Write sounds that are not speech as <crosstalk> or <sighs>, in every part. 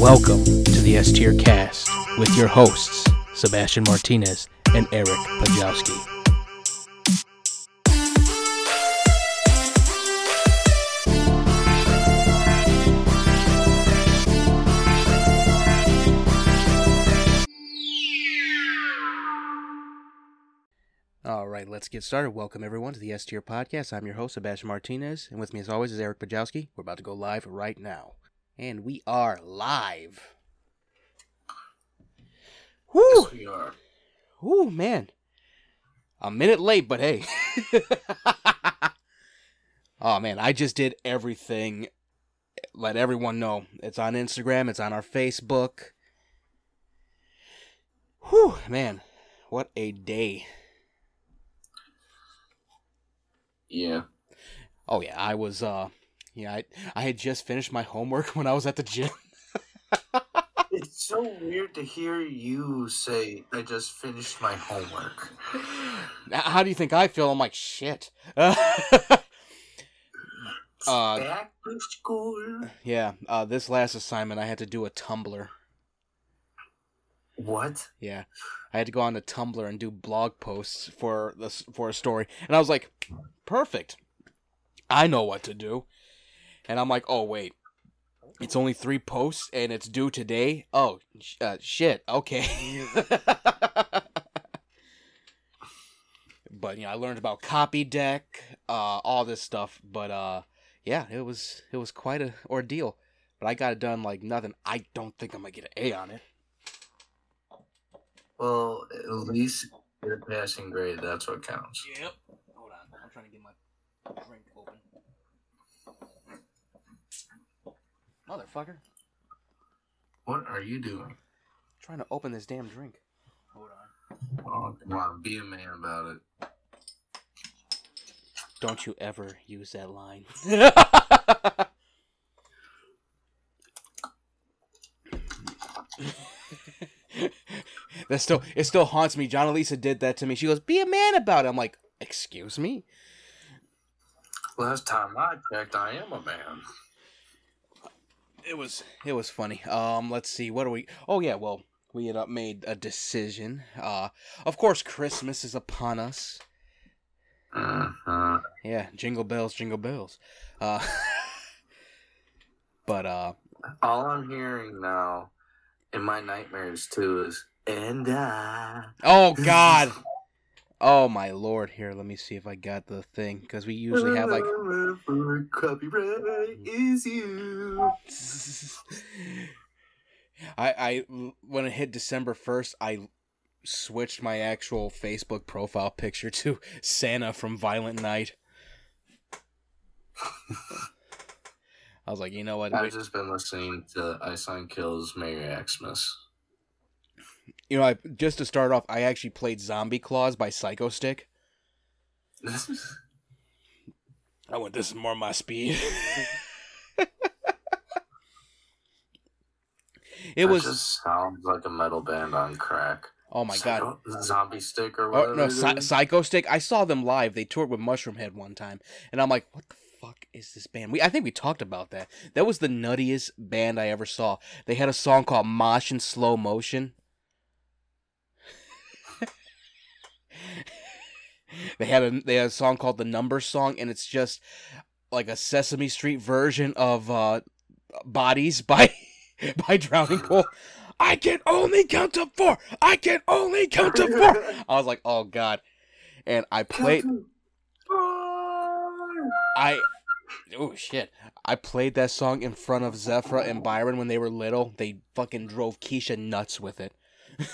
Welcome to the S Tier Cast with your hosts, Sebastian Martinez and Eric Pajowski. Right, let's get started. Welcome everyone to the S Tier Podcast. I'm your host, Sebastian Martinez, and with me as always is Eric Pajowski. We're about to go live right now. And we are live. Woo! Yes, we are. Ooh, man. A minute late, but hey. <laughs> oh, man. I just did everything. Let everyone know. It's on Instagram, it's on our Facebook. Whew, man. What a day. Yeah. Oh, yeah. I was, uh, yeah, I, I had just finished my homework <laughs> when I was at the gym. It's so weird to hear you say, I just finished my homework. How do you think I feel? I'm like, shit. <laughs> uh, Back to school. yeah, uh, this last assignment, I had to do a Tumblr. What? Yeah, I had to go on to Tumblr and do blog posts for this for a story, and I was like, perfect. I know what to do, and I'm like, oh wait, it's only three posts and it's due today. Oh sh- uh, shit. Okay. <laughs> but you know, I learned about copy deck, uh, all this stuff. But uh, yeah, it was it was quite a ordeal. But I got it done like nothing. I don't think I'm gonna get an A on it. Well, at least you're passing grade. That's what counts. Yep. Hold on. I'm trying to get my drink open. Motherfucker. What are you doing? trying to open this damn drink. Hold on. Oh, come on. Be a man about it. Don't you ever use that line. <laughs> that still it still haunts me. John Elisa did that to me. She goes, "Be a man about it." I'm like, "Excuse me." Last time I checked, I am a man. it was it was funny. Um, let's see, what are we? Oh yeah, well, we had uh, made a decision. Uh, of course, Christmas is upon us. Uh-huh. Yeah, jingle bells, jingle bells. Uh, <laughs> but uh, All I'm hearing now in my nightmares, too, is, and I. oh god, <laughs> oh my lord. Here, let me see if I got the thing because we usually have like. Copyright is you. <laughs> I I when it hit December first, I switched my actual Facebook profile picture to Santa from Violent Night. <laughs> I was like, you know what? I've just been listening to Ice Nine Kills Merry Xmas. You know, I just to start off, I actually played Zombie Claws by Psycho Stick. <laughs> I went, this is more my speed. <laughs> it was just sounds like a metal band on crack. oh my god. Zombie Stick or Oh no, Psy- Psycho Stick. I saw them live. They toured with Mushroom Head one time, and I'm like, what the fuck is this band? We I think we talked about that. That was the nuttiest band I ever saw. They had a song called Mosh in Slow Motion. They had a they had a song called the Number Song, and it's just like a Sesame Street version of uh, Bodies <laughs> by by Drowning Pool. I can only count to four. I can only count to four. I was like, oh god. And I played I oh shit. I played that song in front of Zephyra and Byron when they were little. They fucking drove Keisha nuts with it. <laughs>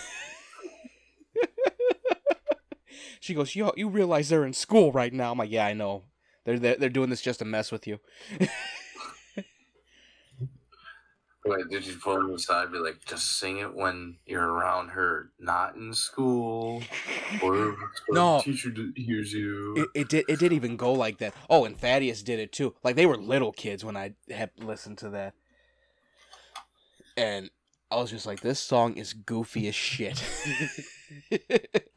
she goes, Yo, you realize they're in school right now. I'm like, yeah, I know. They're, they're they're doing this just to mess with you. <laughs> Wait, did you pull him aside be like, just sing it when you're around her, not in school? Or <laughs> No. the teacher hears you. It, it did it didn't even go like that. Oh, and Thaddeus did it too. Like they were little kids when I had listened to that. And I was just like, this song is goofy as shit. <laughs>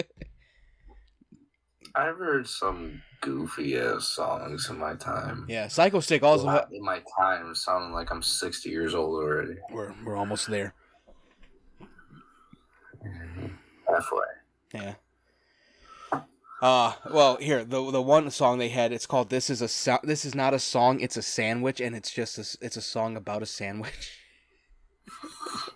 I've heard some goofy ass songs in my time. yeah, Psycho Stick also. Well, in my time, sounding like I'm 60 years old already. we're we're almost there. Halfway. Yeah. Uh well here the the one song they had it's called this is a so- this is not a song it's a sandwich and it's just a, it's a song about a sandwich. <laughs>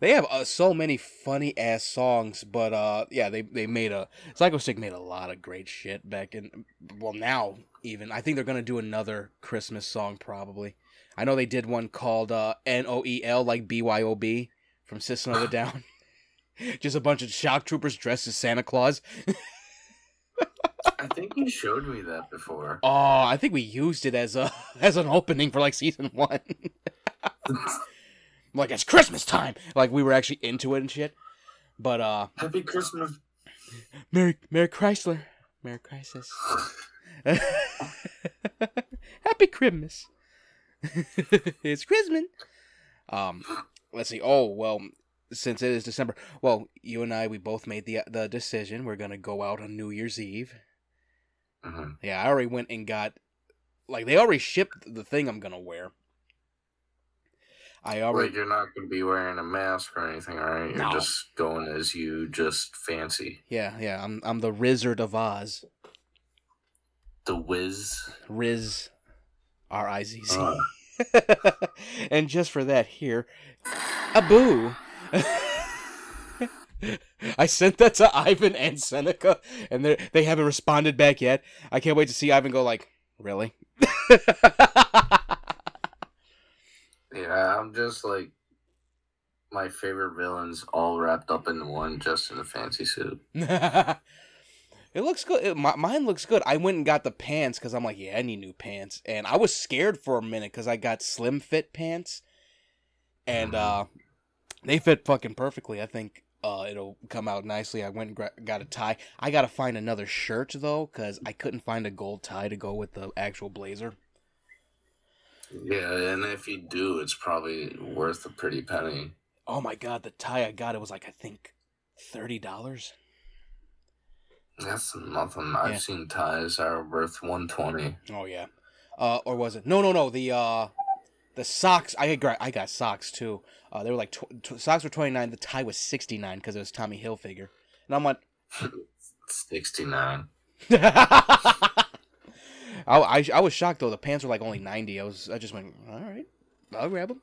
they have uh, so many funny ass songs but uh yeah they they made a Psycho Stick made a lot of great shit back in well now even I think they're going to do another Christmas song probably. I know they did one called uh N O E L like B Y O B from System of a <laughs> Down. <laughs> Just a bunch of shock troopers dressed as Santa Claus. I think you showed me that before. Oh, I think we used it as a <laughs> as an opening for like season one. Like it's Christmas time. Like we were actually into it and shit. But uh Happy Christmas. Merry Merry Chrysler. Merry Crisis. <laughs> Happy Christmas. <laughs> it's Christmas. Um let's see. Oh, well, since it is December. Well, you and I we both made the the decision. We're going to go out on New Year's Eve. hmm Yeah, I already went and got like they already shipped the thing I'm gonna wear. I already Like you're not gonna be wearing a mask or anything, alright? You're No. just going as you just fancy. yeah yeah I'm I'm the Rizzard of Oz. The whiz. Riz, R I Z Z. Uh, <laughs> and just for that, here, a boo. <laughs> I sent that to Ivan and Seneca, and they they haven't responded back yet. I can't wait to see Ivan go like, really? <laughs> yeah, I'm just like my favorite villains all wrapped up in one just in a fancy suit. <laughs> it looks good. It, my, mine looks good. I went and got the pants because I'm like, yeah, I need new pants, and I was scared for a minute because I got slim fit pants, and uh, they fit fucking perfectly. I think uh, it'll come out nicely. I went and gra- got a tie. I gotta find another shirt though because I couldn't find a gold tie to go with the actual blazer. Yeah, and if you do, it's probably worth a pretty penny. Oh my god, the tie I got it was like I think thirty dollars. That's nothing. I've Yeah. seen ties that are worth 120. Oh yeah. Uh, or was it? No, no, no. The uh, the socks. I got I got socks too. Uh, they were like tw- tw- socks were twenty nine. The tie was sixty nine because it was Tommy Hilfiger. And I'm like, <laughs> 69. <laughs> I, I I was shocked though. The pants were like only ninety. I was I just went all right. I'll grab them.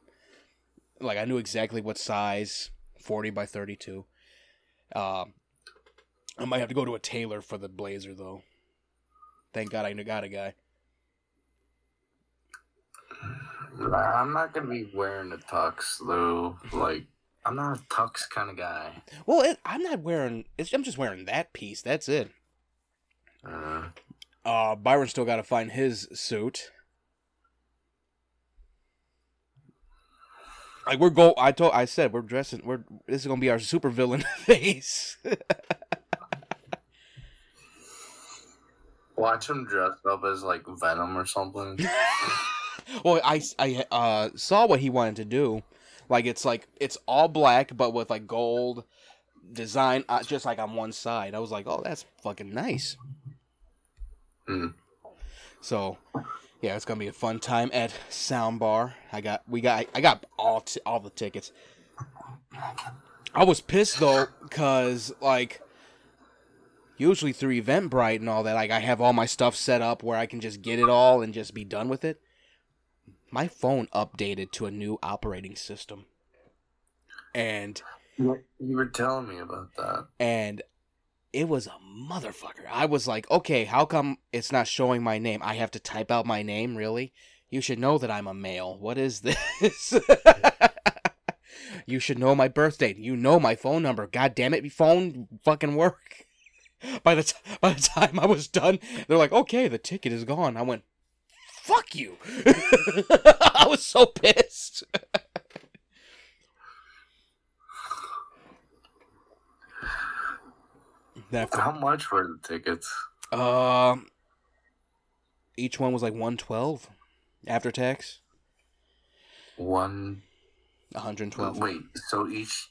Like I knew exactly what size, forty by thirty two. Um, I might have to go to a tailor for the blazer though. Thank God I got a guy. I'm not gonna be wearing a tux though. Like, I'm not a tux kind of guy. Well, it, I'm not wearing. It's, I'm just wearing that piece. That's it. Uh, Uh, Byron still got to find his suit. Like we're go. I told. I said we're dressing. We're. This is gonna be our super villain <laughs> face. <laughs> watch him dressed up as like Venom or something. <laughs> well, I I uh saw what he wanted to do. Like it's like it's all black, but with like gold design, uh, just like on one side. I was like, oh, that's fucking nice. Hmm. So, yeah, it's gonna be a fun time at Soundbar. I got we got I got all t- all the tickets. I was pissed though, cause like usually through Eventbrite and all that, like I have all my stuff set up where I can just get it all and just be done with it. My phone updated to a new operating system, and You were telling me about that. and it was a motherfucker. I was like, okay, how come it's not showing my name? I have to type out my name, really? You should know that I'm a male. What is this? <laughs> you should know my birth date. You know my phone number. God damn it, phone fucking work. <laughs> By the t- by the time I was done, they're like, okay, the ticket is gone. I went, fuck you. <laughs> I was so pissed. After How much were the tickets? Um, each one was like one twelve after tax. One. 112. Wait, so each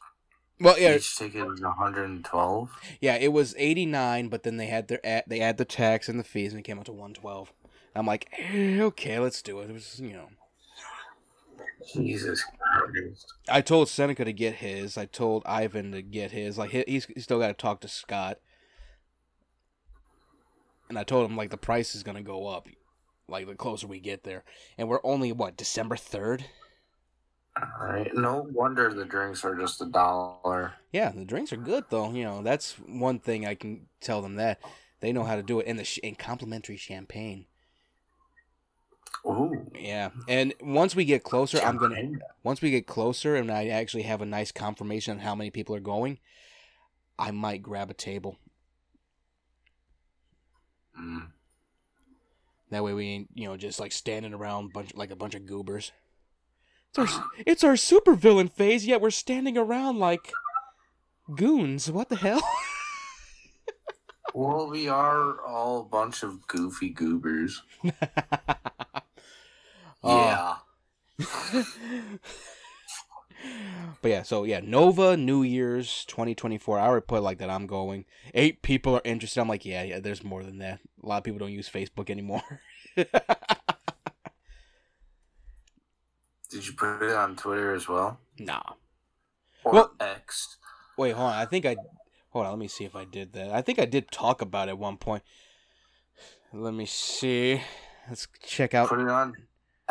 Well, yeah, each ticket was 112? yeah, it was 89, but then they had their ad, they add the tax and the fees, and it came out to 112. I'm like, eh, okay, let's do it. It was, you know, Jesus Christ. I told Seneca to get his. I told Ivan to get his. Like he, he's, he's still got to talk to Scott. And I told him like the price is gonna go up, like the closer we get there. And we're only what December third. Alright, no wonder the drinks are just a dollar. Yeah, the drinks are good though. You know that's one thing I can tell them that they know how to do it. in the sh- and complimentary champagne. Ooh. Yeah, and once we get closer, I'm gonna once we get closer and I actually have a nice confirmation on how many people are going, I might grab a table. Mm. That way we ain't, you know, just like standing around bunch like a bunch of goobers. It's our it's our supervillain phase, yet we're standing around like goons. What the hell? <laughs> Well, we are all a bunch of goofy goobers. <laughs> Yeah. <laughs> but yeah, so yeah, Nova New Year's 2024. I already put like that. I'm going. Eight people are interested. I'm like, yeah, yeah. There's more than that. A lot of people don't use Facebook anymore. <laughs> Did you put it on Twitter as well? nah. Or Well- X? Wait, hold on. I think I. Hold on. Let me see if I did that. I think I did talk about it at one point. Let me see. Let's check out. Put it on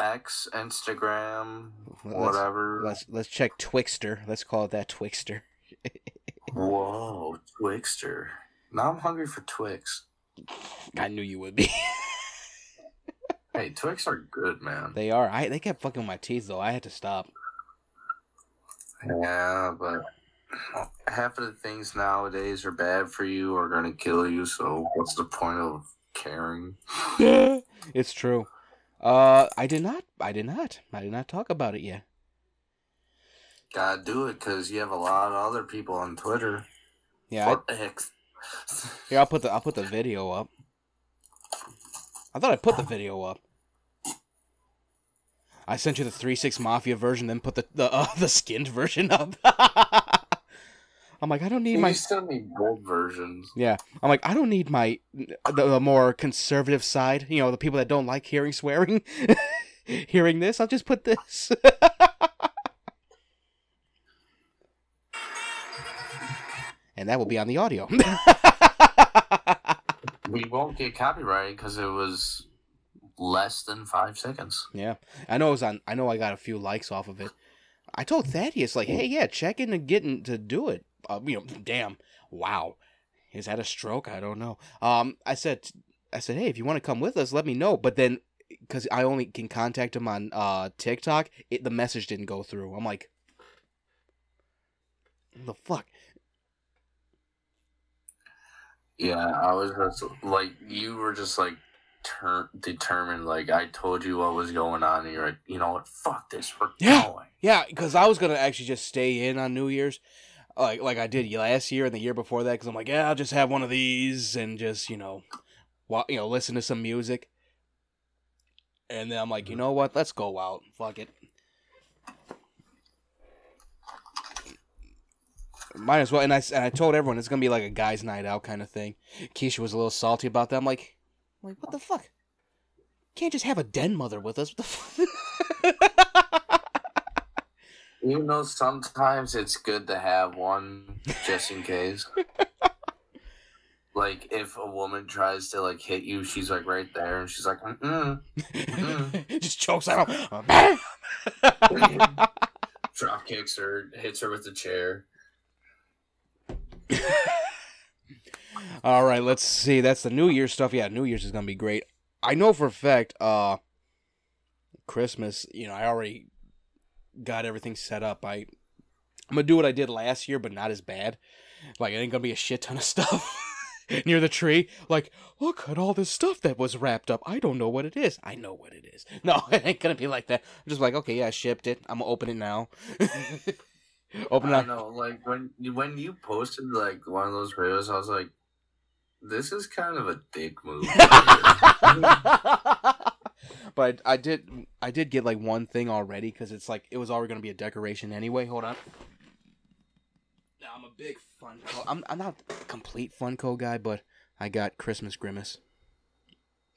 X, Instagram, Let's, whatever. let's let's check Twixter. Let's call it that Twixter. <laughs> Whoa, Twixter. Now I'm hungry for Twix. I knew you would be. <laughs> Hey, Twix are good, man. they are. I they kept fucking my teeth though. I had to stop. Yeah, but half of the things nowadays are bad for you or gonna kill you. So what's the point of caring? <laughs> it's true. Uh, I did not. I did not. I did not talk about it yet. Gotta do it because you have a lot of other people on Twitter. Yeah. I, here, I'll put the I'll put the video up. I thought I put the video up. I sent you the three six mafia version, then put the the uh, <laughs> the skinned version up. <laughs> I'm like, I don't need You my still need both versions. yeah. I'm like, I don't need my the, the more conservative side. You know, the people that don't like hearing swearing, <laughs> hearing this. I'll just put this. <laughs> and that will be on the audio. <laughs> We won't get copyrighted because it was less than five seconds. yeah, I know it was on. I know I got a few likes off of it. I told Thaddeus like, hey, yeah, check in and getting to do it. Uh, you know, damn, wow, is that a stroke? I don't know. Um, I said, I said, hey, if you want to come with us, let me know. But then, because I only can contact him on uh TikTok, it the message didn't go through. I'm like, the fuck. Yeah, I was just like, you were just like ter- determined. Like, I told you what was going on, and you're like, you know what? Fuck this. We're Yeah. going. Yeah, because I was gonna actually just stay in on New Year's, like like I did last year and the year before that. Because I'm like, yeah, I'll just have one of these and just you know, wa- you know, listen to some music. And then I'm like, you mm-hmm. know what? Let's go out. Fuck it. Might as well. And I and I told everyone it's gonna be like a guys' night out kind of thing. Keisha was a little salty about that. I'm like, I'm like what the fuck? Can't just have a den mother with us. What the <laughs> fuck? You know, sometimes it's good to have one just in case. <laughs> like, if a woman tries to like hit you, she's like right there, and she's like, "Mm, mm." <laughs> just chokes out. Bam! <laughs> drop kicks her, hits her with the chair. All right, let's see. That's the New Year's stuff. Yeah, New Year's is gonna be great. I know for a fact. Uh, Christmas. You know, I already got everything set up. I I'm gonna do what I did last year, but not as bad. Like, it ain't gonna be a shit ton of <laughs> stuff near the tree. Like, look at all this stuff that was wrapped up. I don't know what it is. I know what it is. <laughs> No, it ain't gonna be like that. I'm just like, okay, yeah, I shipped it. I'm gonna open it now. <laughs> open it. I know, like when when you posted like one of those videos, I was like, this is kind of a dick move. But I did I did get like one thing already because it's like it was already gonna be a decoration anyway. Hold on. Now I'm a big Funko. I'm I'm not a complete Funko guy, but I got Christmas Grimace.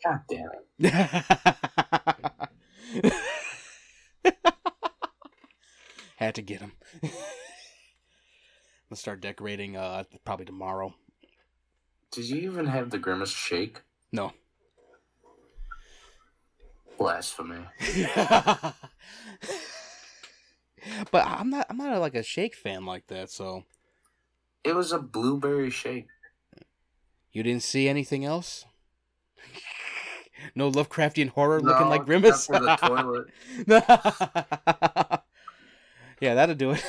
God damn it. <laughs> Had to get him. <laughs> Let's start decorating uh probably tomorrow. Did you even have the grimace shake? No. Blasphemy. <laughs> but I'm not I'm not like a shake fan like that, so It was a blueberry shake. you didn't see anything else? <laughs> no Lovecraftian horror No, looking like Grimace? for the toilet. <laughs> yeah, that'll do it.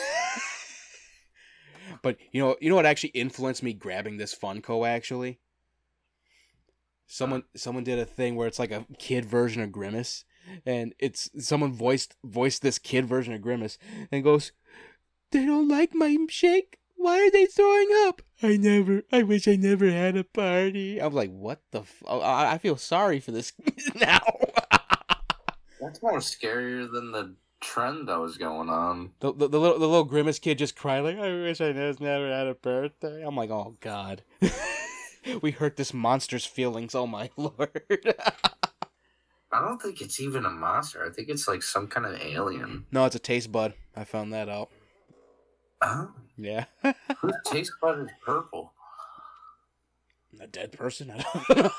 but you know, you know what actually influenced me grabbing this Funko actually? Someone someone did a thing where it's like a kid version of Grimace and it's someone voiced voiced this kid version of Grimace and goes, "They don't like my shake. Why are they throwing up? I never. I wish I never had a party." I'm like, "What the? F-? oh, I, I feel sorry for this <laughs> now." That's more scarier than the trend that was going on. The, the, the little the little grimace kid just cried like I wish I never had a birthday. I'm like, oh god, <laughs> <laughs> we hurt this monster's feelings. Oh my <laughs> lord. I don't think it's even a monster. I think it's like some kind of alien. no, it's a taste bud. I found that out. Oh, Yeah, <laughs> whose taste bud is purple? a dead person. I don't know.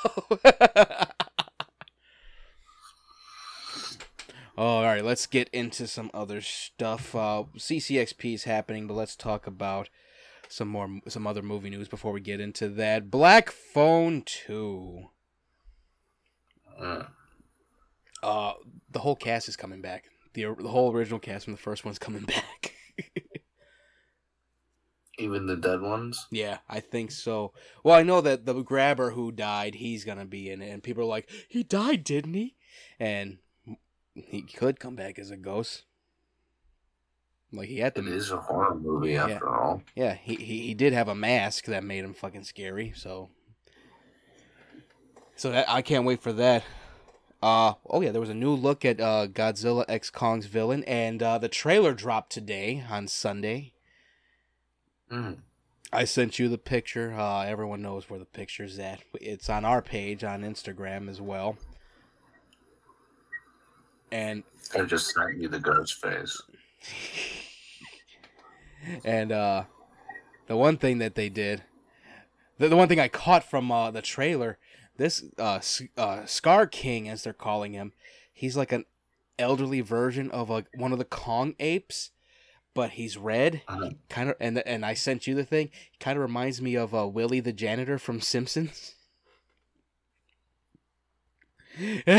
oh, all right. Let's get into some other stuff. Uh, CCXP is happening, but let's talk about some more some other movie news before we get into that. Black Phone Two. Mm. Uh, the whole cast is coming back. The the whole original cast from the first one's coming <laughs> back. Even the dead ones. yeah, I think so. Well, I know that the grabber who died, he's gonna be in it, and people are like, "He died, didn't he?" And he could come back as a ghost. Like he had It to. is a horror movie Yeah. after all. Yeah, he, he he did have a mask that made him fucking scary. So. So that, I can't wait for that. Uh oh yeah, there was a new look at uh, Godzilla X Kong's villain, and uh, the trailer dropped today on Sunday. Mm. I sent you the picture. Uh, everyone knows where the picture's at. It's on our page on Instagram as well. And I just sent you the ghost face. <laughs> and uh, the one thing that they did, the, the one thing I caught from uh, the trailer, this uh, S- uh, Skar King, as they're calling him, he's like an elderly version of a, one of the Kong apes, but he's red. Uh, Kind of, and and I sent you the thing. Kind of reminds me of uh, Willie the janitor from Simpsons. <laughs>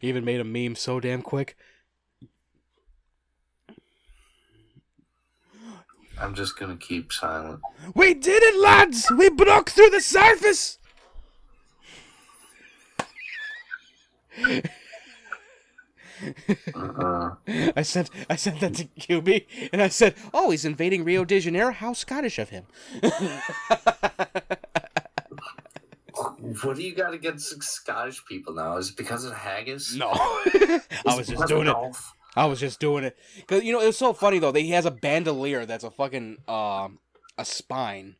Even made a meme so damn quick. I'm just gonna keep silent. We did it, lads! We broke through the surface! Uh, I sent I sent that to QB and I said, "Oh, he's invading Rio de Janeiro. How Scottish of him." what do you got against Scottish people now? Is it because of haggis? no, <laughs> I was just doing it. Golf? I was just doing it because you know it was so funny though. That he has a bandolier that's a fucking um a spine,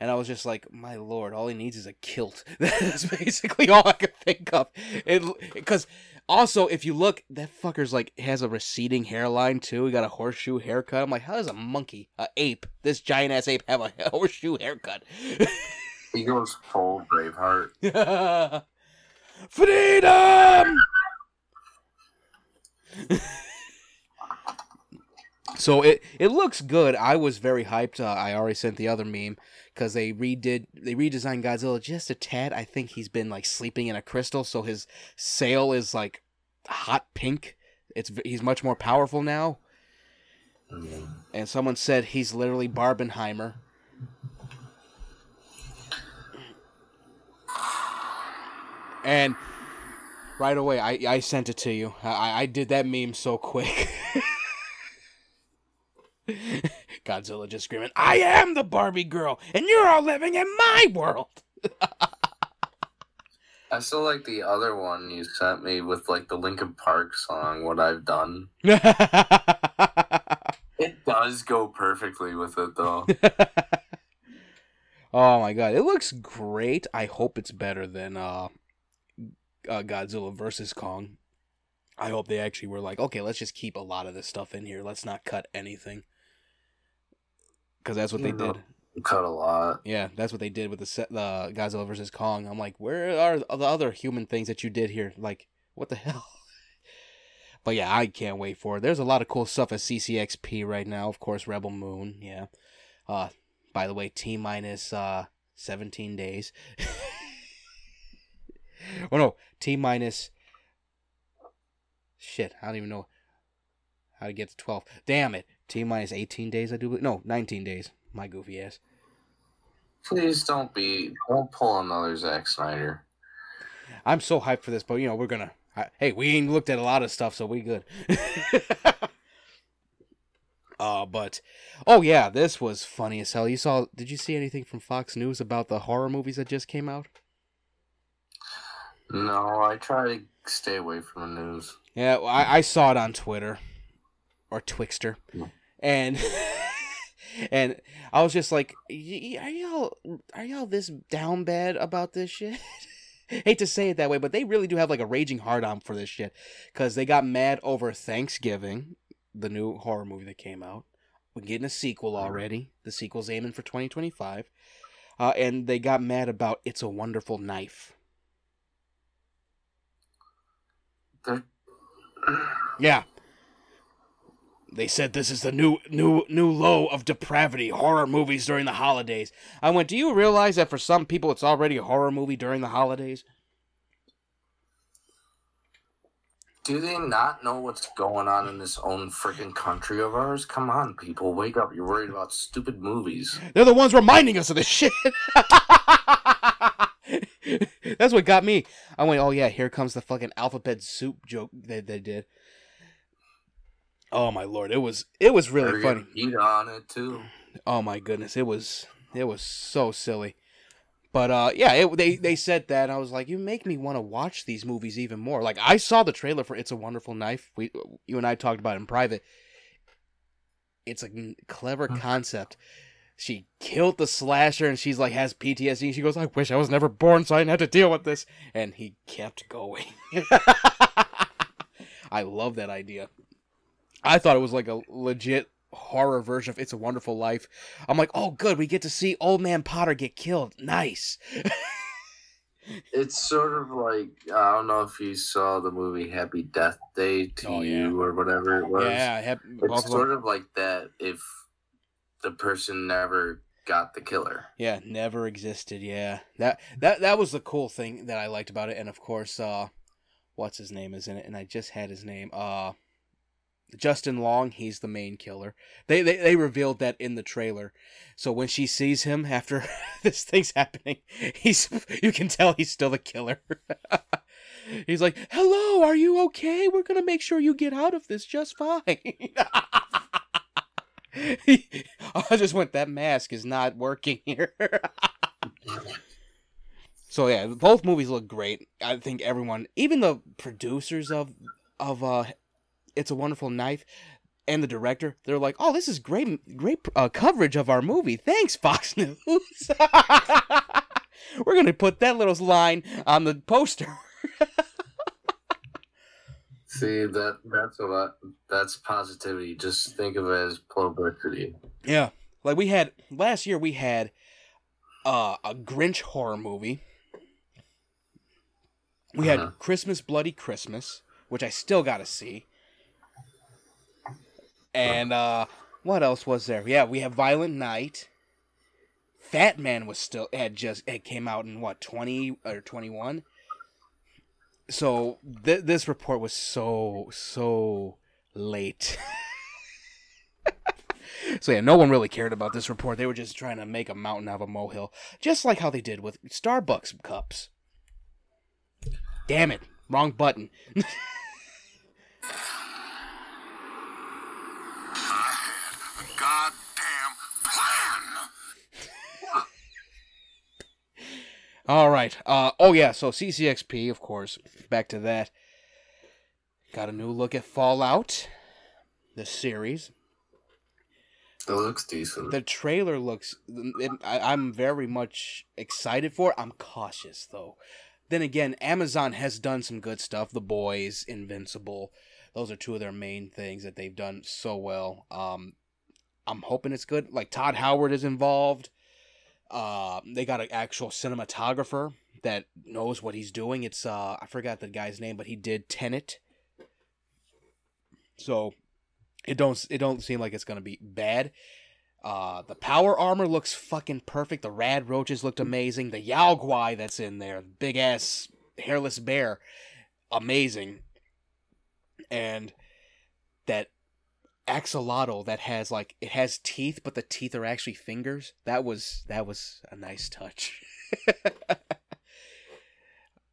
and I was just like, my lord, all he needs is a kilt. <laughs> That's basically all I could think of. It because also if you look, that fucker's like has a receding hairline too. He got a horseshoe haircut. I'm like, how does a monkey, a ape, this giant ass ape have a <laughs> horseshoe haircut? He goes full Braveheart. <laughs> Freedom! So it it looks good. I was very hyped. Uh, I already sent the other meme because they redid they redesigned Godzilla just a tad. I think he's been like sleeping in a crystal, so his sail is like hot pink. It's he's much more powerful now. Mm. And someone said he's literally Barbenheimer. And right away, I, I sent it to you. I, I did that meme so quick. <laughs> Godzilla just screaming, I am the Barbie girl, and you're all living in my world. <laughs> I still like the other one you sent me with like the Linkin Park song, What I've Done. <laughs> It does go perfectly with it though. oh my god, it looks great. I hope it's better than uh, uh Godzilla versus Kong. I hope they actually were like, okay, let's just keep a lot of this stuff in here. Let's not cut anything. Because that's what they did. Cut a lot. Yeah, that's what they did with the set, the Godzilla versus Kong. I'm like, where are the other human things that you did here? Like, what the <laughs> hell? But yeah, I can't wait for it. There's a lot of cool stuff at CCXP right now. Of course, Rebel Moon. Yeah. Uh, by the way, T minus uh 17 days. <laughs> <laughs> oh no, T minus. Shit, I don't even know how to get to 12. Damn it. T minus 18 days, I do. believe- No, 19 days. My goofy ass. Please don't be don't pull another Zack Snyder. I'm so hyped for this, but you know we're gonna. I, hey, we ain't looked at a lot of stuff, so we good. <laughs> uh, but oh yeah, this was funny as hell. You saw? Did you see anything from Fox News about the horror movies that just came out? No, I try to stay away from the news. Yeah, well, I, I saw it on Twitter or Twixter, Yeah. and <laughs> and I was just like, "Y- y- "Are y'all are y'all this down bad about this shit?" <laughs> Hate to say it that way, but they really do have like a raging hard on for this shit because they got mad over Thanksgiving, the new horror movie that came out. We're getting a sequel already. The sequel's aiming for 2025, uh, and they got mad about "It's a Wonderful Knife." They're Yeah. They said this is the new new new low of depravity horror movies during the holidays. I went, "Do you realize that for some people it's already a horror movie during the holidays?" Do they not know what's going on in this own freaking country of ours? Come on, people, wake up. You're worried about stupid movies. They're the ones reminding us of this shit. <laughs> <laughs> That's what got me. I went, "Oh yeah, here comes the fucking alphabet soup joke that they did." Oh my lord, it was it was really funny. Heat on it too. Oh my goodness, it was it was so silly. But uh yeah, it, they they said that and I was like, you make me want to watch these movies even more. Like I saw the trailer for It's a Wonderful Knife. We you and I talked about it in private. It's a clever concept. She killed the slasher and she's like has PTSD. She goes, "I wish I was never born so I didn't have to deal with this." And he kept going. <laughs> I love that idea. I thought it was like a legit horror version of It's a Wonderful Life. I'm like, oh, good, we get to see Old Man Potter get killed. Nice. <laughs> It's sort of like I don't know if you saw the movie Happy Death Day to Oh, you or whatever it was. yeah, It's sort of like that if the person never got the killer. yeah, never existed. Yeah, that that that was the cool thing that I liked about it, and of course, uh, what's his name is in it, and I just had his name. Uh, Justin Long, he's the main killer. They, they they revealed that in the trailer. So when she sees him after <laughs> this thing's happening, <laughs> he's you can tell he's still the killer. <laughs> he's like, "Hello, are you okay? We're gonna make sure you get out of this just fine." <laughs> I just went. That mask is not working here. <laughs> so yeah, both movies look great. I think everyone, even the producers of of uh it's a Wonderful Knife and the director, they're like, "Oh, this is great, great uh, coverage of our movie. Thanks, Fox News. <laughs> We're gonna put that little line on the poster." See that that's a lot. That's positivity. Just think of it as publicity. Yeah, like we had last year, we had uh, a Grinch horror movie. We had Uh-huh. Christmas Bloody Christmas, which I still got to see. And uh what else was there? Yeah, we have Violent Night. Fat Man was still had just it came out in what, 20 or 21? So th- this report was so so late. <laughs> so yeah, no one really cared about this report. They were just trying to make a mountain out of a molehill, just like how they did with Starbucks cups. Damn it, wrong button. goddamn All right. Uh oh yeah, so CCXP, of course. Back to that. Got a new look at Fallout, the series. It looks decent. The trailer looks. It, I, I'm very much excited for. it. I'm cautious though. Then again, Amazon has done some good stuff. The Boys, Invincible, those are two of their main things that they've done so well. Um, I'm hoping it's good. Like Todd Howard is involved. Uh, they got an actual cinematographer that knows what he's doing. It's uh, I forgot the guy's name, but he did Tenet. So it don't it don't seem like it's gonna be bad. Uh, the power armor looks fucking perfect. The rad roaches looked amazing. The Yao that's in there, big ass hairless bear, amazing. And that axolotl that has like it has teeth, but the teeth are actually fingers. That was that was a nice touch. <laughs>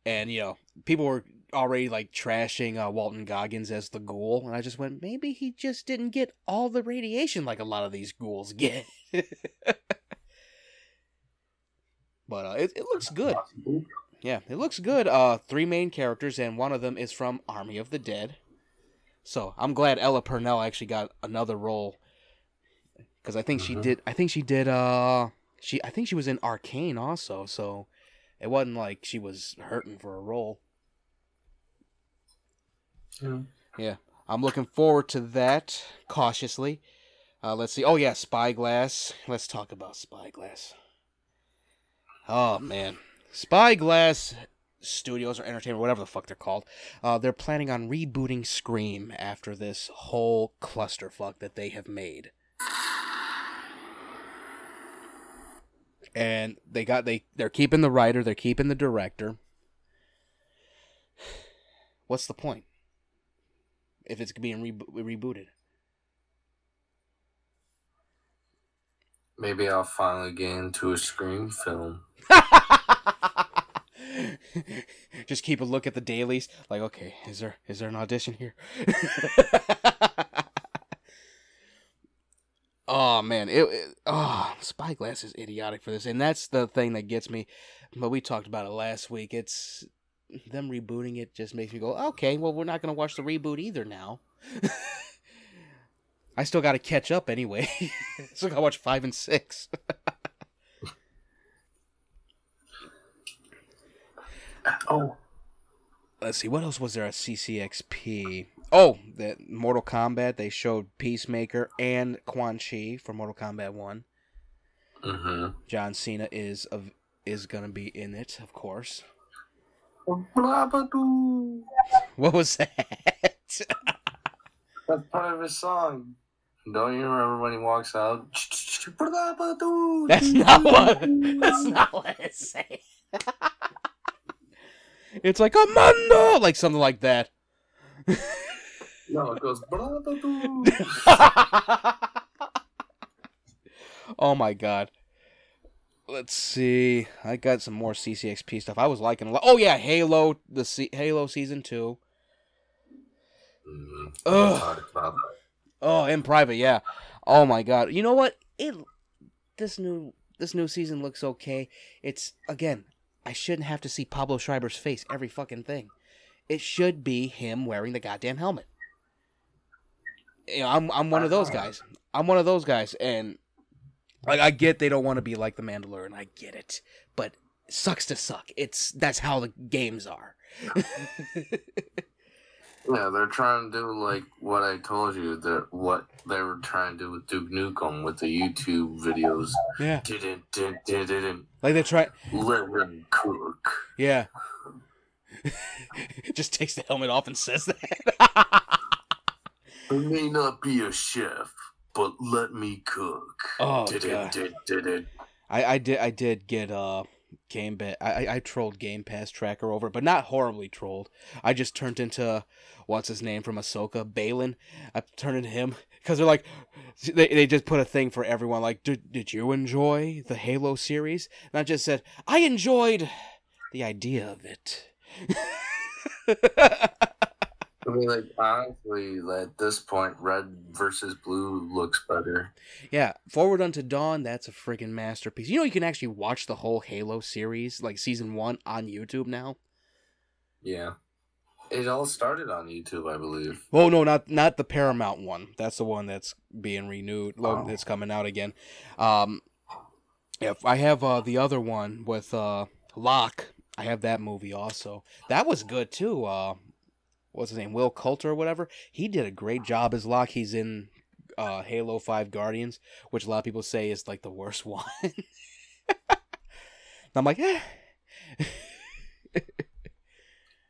and you know, people were already like trashing uh, Walton Goggins as the ghoul, and I just went, maybe he just didn't get all the radiation like a lot of these ghouls get. <laughs> but uh, it it looks good. Yeah, it looks good. Uh, three main characters, and one of them is from Army of the Dead. So I'm glad Ella Purnell actually got another role because I think she Mhm. did. I think she did. Uh, she I think she was in Arcane also. So it wasn't like she was hurting for a role. Yeah. I'm looking forward to that cautiously. Uh, let's see. Oh yeah, Spyglass. Let's talk about Spyglass. Oh man, Spyglass Studios or Entertainment, whatever the fuck they're called. Uh, they're planning on rebooting Scream after this whole clusterfuck that they have made. And they got they they're keeping the writer, they're keeping the director. What's the point? If it's being rebo- rebooted. Maybe I'll finally get into a Scream film. <laughs> <laughs> Just keep a look at the dailies. Like, okay, is there is there an audition here? <laughs> oh man, it, it oh Spyglass is idiotic for this, and that's the thing that gets me. But we talked about it last week. It's them rebooting it just makes me go, okay, well we're not gonna watch the reboot either now. <laughs> I still got to catch up anyway. still got to watch five and six. Oh, let's see what else was there at CCXP. Oh, that Mortal Kombat. They showed Peacemaker and Quan Chi for Mortal Kombat One. mm-hmm. John Cena is of is gonna be in it, of course. Blabadoo. What was that? <laughs> That's part of his song. Don't you remember when he walks out? Blabadoo. That's not what. That's not what it say. <laughs> it's like Amanda, like something like that. No, it goes <laughs> oh my god. Let's see. I got some more CCXP stuff. I was liking a lot. Oh yeah, Halo, the C- Halo season two. Mm-hmm. Ugh. Talk. Oh, in private, yeah. Oh my god. You know what? It this new this new season looks okay. It's again, I shouldn't have to see Pablo Schreiber's face every fucking thing. It should be him wearing the goddamn helmet. You know, I'm I'm one of those guys. I'm one of those guys, and like I get they don't want to be like the Mandalorian. I get it, but sucks to suck. It's that's how the games are. <laughs> Yeah, they're trying to do like what I told you. That what they were trying to do with Duke Nukem with the YouTube videos. yeah, Didn't didn't didn't like they try. let him cook. Yeah. <laughs> Just takes the helmet off and says that. I may not be a chef, but let me cook. Oh, Didn't God. did did I, I did I did get uh game I, I I trolled Game Pass tracker over, but not horribly trolled. I just turned into what's his name from Ahsoka, Baylan. I turned into him because they're like they they just put a thing for everyone like did did you enjoy the Halo series? And I just said I enjoyed the idea of it. <laughs> I mean, like honestly, at this point, red versus blue looks better. Yeah, Forward Unto Dawn, that's a freaking masterpiece. You know, you can actually watch the whole Halo series, like season one, on YouTube now. Yeah, it all started on YouTube, I believe. Oh no, not not the Paramount one. That's the one that's being renewed. Oh. That's coming out again. Um, if I have uh, the other one with uh, Locke, I have that movie also. That was good too. Uh, what's his name? Will Coulter or whatever. He did a great job as Locke. He's in uh, Halo Five Guardians, which a lot of people say is like the worst <laughs> one. I'm like, eh.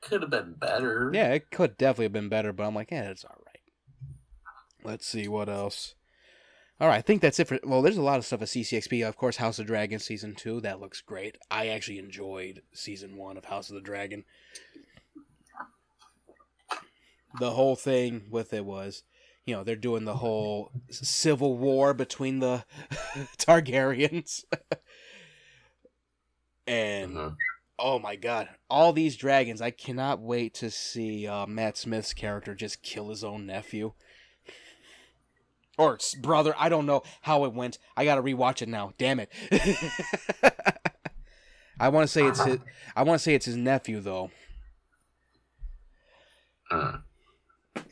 Could have been better. Yeah, it could definitely have been better, but I'm like, yeah, it's all right. Let's see what else. All right, I think that's it for. Well, there's a lot of stuff at CCXP. Of course, House of Dragon season two. That looks great. I actually enjoyed season one of House of the Dragon. The whole thing with it was, you know, they're doing the whole civil war between the <laughs> Targaryens, <laughs> and Mhm. oh my god all these dragons i cannot wait to see uh, matt smith's character just kill his own nephew. Or brother i don't know how it went. I gotta rewatch it now. Damn it. <laughs> I want to say it's his, i want to say it's his nephew though. Mm.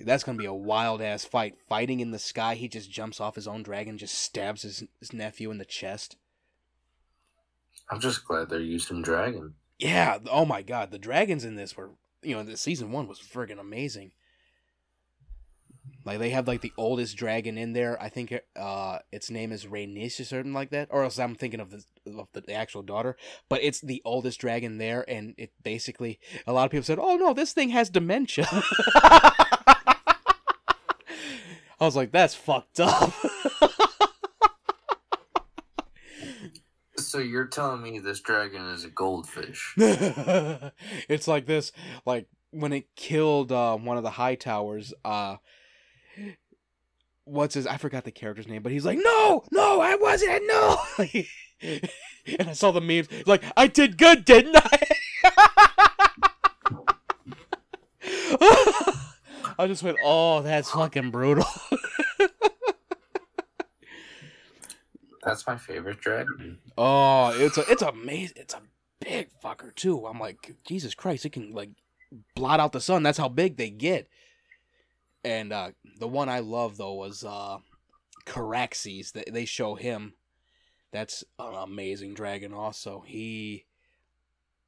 That's gonna be a wild ass fight fighting in the sky he just jumps off his own dragon just stabs his, his nephew in the chest I'm just glad they're using dragon. Yeah. Oh my god, the dragons in this were, you know, the season one was friggin' amazing. Like they have like the oldest dragon in there. I think uh its name is Rhaenys or something like that. Or else I'm thinking of the of the actual daughter. But it's the oldest dragon there, and it basically a lot of people said, "Oh no, this thing has dementia." <laughs> <laughs> I was like, "That's fucked up." So you're telling me this dragon is a goldfish? <laughs> it's like this like when it killed uh, one of the Hightowers uh what's his i forgot the character's name but he's like no no i wasn't no <laughs> and i saw the memes like i did good didn't i <laughs> i just went oh that's fucking brutal That's my favorite dragon. Oh, it's a it's amazing. It's a big fucker too. I'm like, Jesus Christ, it can like blot out the sun. That's how big they get. And uh the one I love though was uh Caraxes. They show him. That's an amazing dragon. Also, he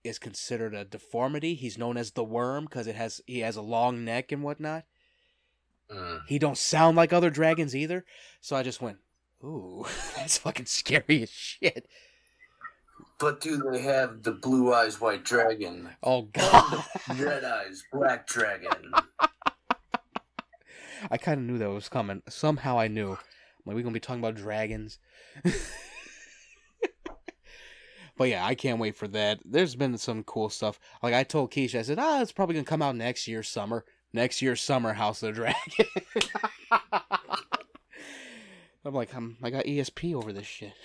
is considered a deformity. He's known as the worm because it has he has a long neck and whatnot. Mm. He don't sound like other dragons either. So I just went, ooh, <laughs> that's fucking scary as shit. But do they have the blue eyes white dragon? Oh god. red eyes black dragon? <laughs> I kind of knew that was coming. Somehow I knew. Like, we're going to be talking about dragons. <laughs> but yeah, I can't wait for that. There's been some cool stuff. Like, I told Keisha, I said, ah, it's probably going to come out next year, summer. Next year, summer, House of the Dragon. <laughs> I'm like, I'm, I got ESP over this shit. <laughs>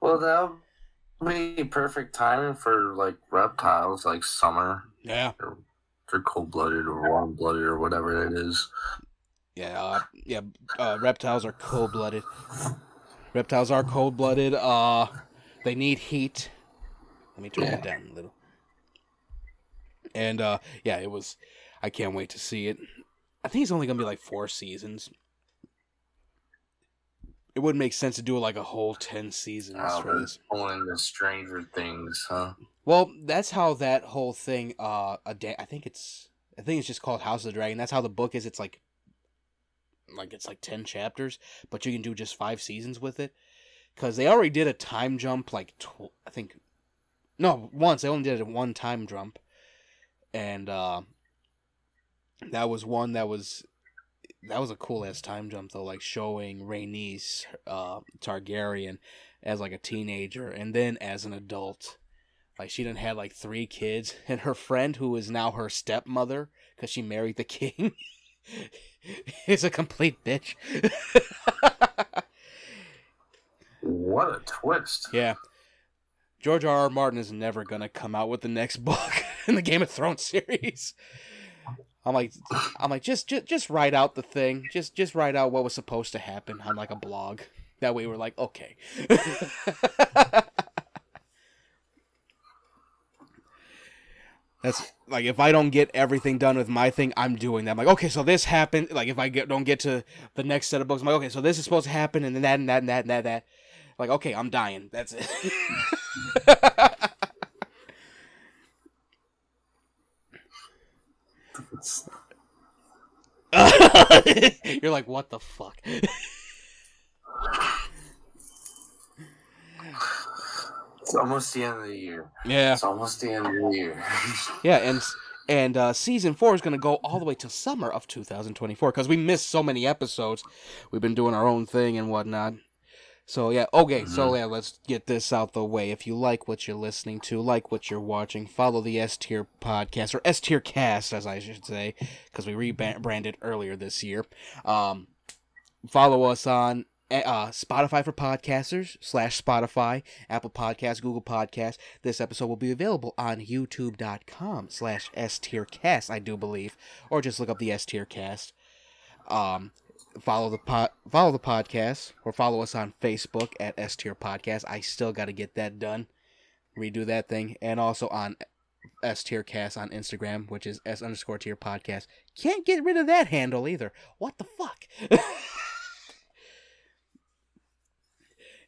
Well, that would be perfect timing for like reptiles, like summer. Yeah. Or they're cold blooded or warm blooded or whatever it is. Yeah, uh, yeah. Uh, reptiles are cold blooded. Reptiles are cold blooded. Uh, they need heat. Let me turn it down a little. And uh, yeah, it was. I can't wait to see it. I think it's only gonna be like four seasons. It wouldn't make sense to do like a whole ten seasons Oh, for this. pulling the Stranger Things, huh? Well, that's how that whole thing. Uh, a day. I think it's. I think it's just called House of the Dragon. That's how the book is. It's like. Like it's like ten chapters, but you can do just five seasons with it, because they already did a time jump. Like tw- I think, no, once they only did a one time jump, and uh, that was one that was. That was a cool ass time jump though, like showing Rhaenys uh, Targaryen as like a teenager and then as an adult. Like she didn't have like three kids, and her friend, who is now her stepmother because she married the <laughs> king, <laughs> is a complete bitch. What a twist! yeah, George R. R. Martin is never gonna come out with the next <laughs> book in the Game of Thrones series. I'm like, I'm like, just, just, just write out the thing. Just, just write out what was supposed to happen on like a blog. That way, we're like, okay. <laughs> That's like if I don't get everything done with my thing, I'm doing that. I'm like, okay, so this happened. Like if I get don't get to the next set of books, I'm like, okay, so this is supposed to happen, and then that and that and that and that. And that. Like, okay, I'm dying. That's it. <laughs> <laughs> You're like, what the fuck? <laughs> It's almost the end of the year. Yeah. It's almost the end of the year. <laughs> Yeah, and and uh, season four is going to go all the way to summer of 2024 because we missed so many episodes. We've been doing our own thing and whatnot. So yeah, okay. So yeah, let's get this out the way. If you like what you're listening to, like what you're watching, follow the S Tier podcast or S Tier Cast, as I should say, because we rebranded earlier this year. Um, follow us on uh, Spotify for podcasters slash Spotify, Apple Podcasts, Google Podcasts. This episode will be available on YouTube.com slash S Tier Cast, I do believe, or just look up the S Tier Cast. Um, follow the pod, follow the podcast, or follow us on Facebook at S Tier Podcast. I still got to get that done, redo that thing, and also on S Tier Cast on Instagram, which is S underscore Tier Podcast. Can't get rid of that handle either. What the fuck? <laughs>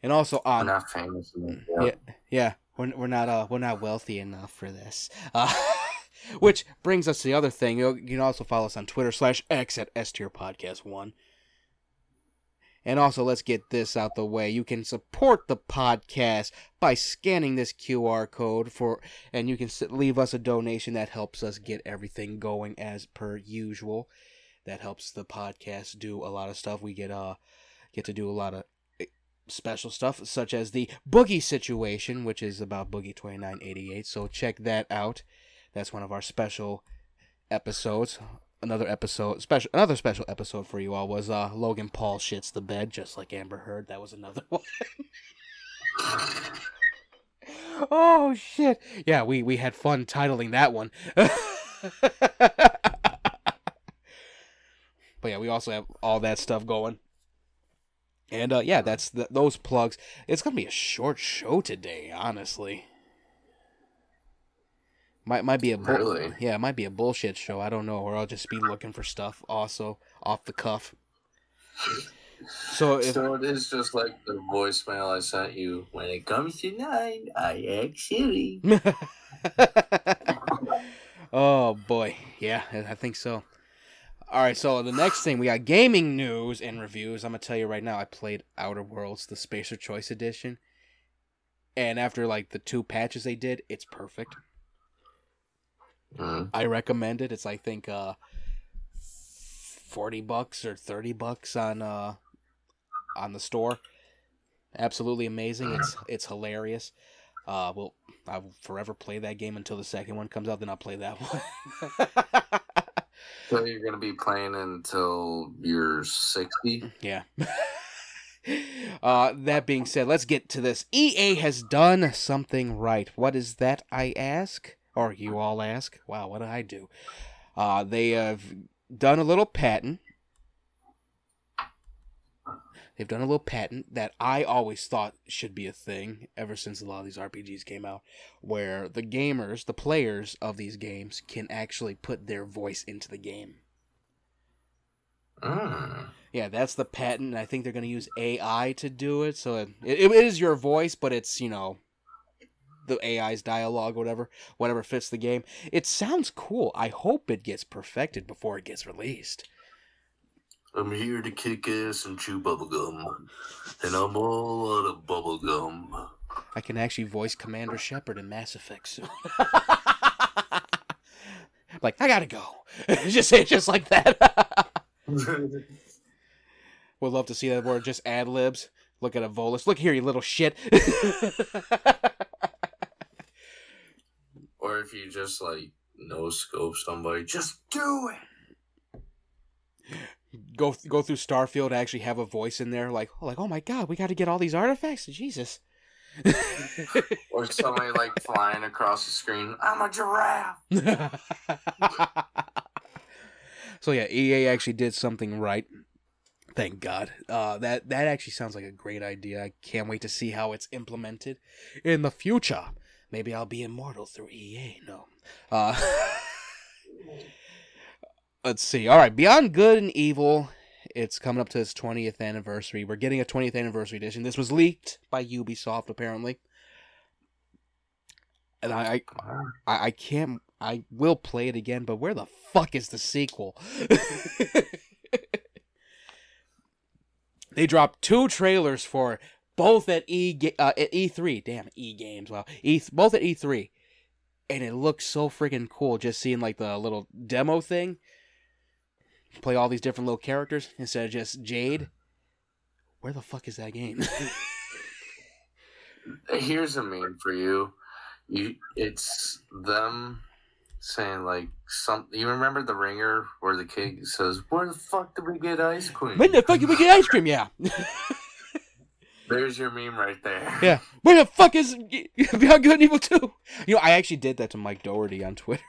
and also We're on not famous enough. yeah, yet. yeah, we're we're not uh we're not wealthy enough for this. Uh, <laughs> which brings us to the other thing. You can also follow us on Twitter slash X at S Tier Podcast One. And also, let's get this out the way. You can support the podcast by scanning this QR code for, and you can leave us a donation that helps us get everything going as per usual. That helps the podcast do a lot of stuff. We get uh get to do a lot of special stuff, such as the Boogie situation, which is about Boogie twenty nine eighty eight. So check that out. That's one of our special episodes another episode special another special episode for you all was uh Logan Paul shits the bed just like Amber Heard. That was another <laughs> one. oh shit. Yeah, we we had fun titling that one. <laughs> but yeah, we also have all that stuff going. And uh yeah, that's the, those plugs. It's going to be a short show today, honestly. Might might be a bull- Really? yeah, it might be a bullshit show. I don't know, or I'll just be looking for stuff also off the cuff. So if So it is just like the voicemail I sent you. When it comes to nine, I act silly. <laughs> <laughs> oh boy, yeah, I think so. All right, so the next thing we got gaming news and reviews. I'm gonna tell you right now, I played Outer Worlds, the Spacer Choice Edition, and after like the two patches they did, it's perfect. Mm. I recommend it. It's I think uh forty bucks or thirty bucks on uh on the store. Absolutely amazing. It's it's hilarious. Uh well I will forever play that game until the second one comes out, then I'll play that <laughs> one. <laughs> So you're gonna be playing until you're sixty. yeah. <laughs> uh that being said, let's get to this. EA has done something right. What is that I ask? Or you all ask? Wow, what did I do? Uh they have done a little patent They've done a little patent that I always thought should be a thing ever since a lot of these RPGs came out, where the gamers, the players of these games, can actually put their voice into the game. Mm. Yeah, that's the patent. and I think they're going to use AI to do it. So it, it is your voice, but it's, you know, the AI's dialogue, whatever, whatever fits the game. It sounds cool. I hope it gets perfected before it gets released. I'm here to kick ass and chew bubblegum. And I'm all out of bubblegum. I can actually voice Commander Shepard in Mass Effect soon. <laughs> like, I gotta go. <laughs> just say it just like that. <laughs> Would love to see that where just ad libs. Look at a Volus. Look here, you little shit. or if you just like no scope somebody, just do it. Go go through Starfield, actually have a voice in there, like, like, oh my god, we got to get all these artifacts. Jesus. <laughs> Or somebody like flying across the screen. I'm a giraffe. <laughs> So yeah, EA actually did something right. Thank God. Uh, that that actually sounds like a great idea. I can't wait to see how it's implemented in the future. Maybe I'll be immortal through EA. No. Uh, <laughs> let's see. All right, Beyond Good and Evil. It's coming up to its 20th anniversary. We're getting a 20th anniversary edition. This was leaked by Ubisoft apparently, and I I, I can't. I will play it again, but where the fuck is the sequel? <laughs> they dropped two trailers for both at E uh, at E3. Damn, E games. Wow, E both at E3, and it looks so freaking cool. Just seeing like the little demo thing. Play all these different little characters instead of just Jade. Where the fuck is that game? <laughs> Here's a meme for you. You, it's them saying like some. You remember the ringer where the kid says, "Where the fuck did we get ice cream?" when the fuck did we get ice cream? Yeah. <laughs> There's your meme right there. Yeah. Where the fuck is <laughs> Beyond Good and Evil 2? You know, I actually did that to Mike Dougherty on Twitter.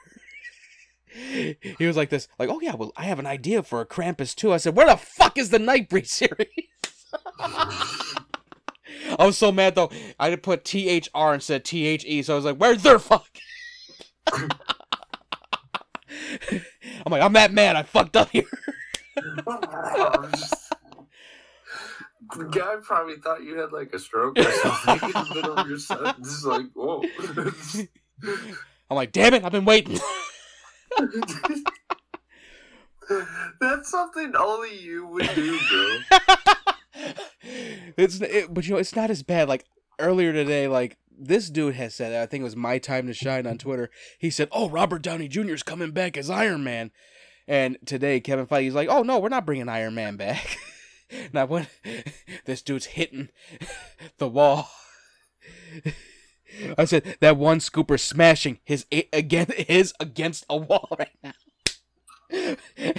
He was like this, like, oh yeah, well, I have an idea for a Krampus too. I said, where the fuck is the Nightbreed <laughs> series? I was so mad though. I did put T H R instead of T H E, so I was like, where's their fuck? <laughs> I'm like, I'm that mad. I fucked up here. The guy probably thought you had like a stroke or something in the middle of your sentence. Like, whoa. <laughs> I'm like, damn it, I've been waiting. <laughs> That's something only you would do, bro. <laughs> it's it, but you know it's not as bad. Like earlier today, like this dude has said, I think it was my time to shine on Twitter. He said, "Oh, Robert Downey Jr. is coming back as Iron Man," and today Kevin Feige's like, "Oh no, we're not bringing Iron Man back." <laughs> now when this dude's hitting the wall. I said that one scooper smashing his again his against a wall right now. <laughs>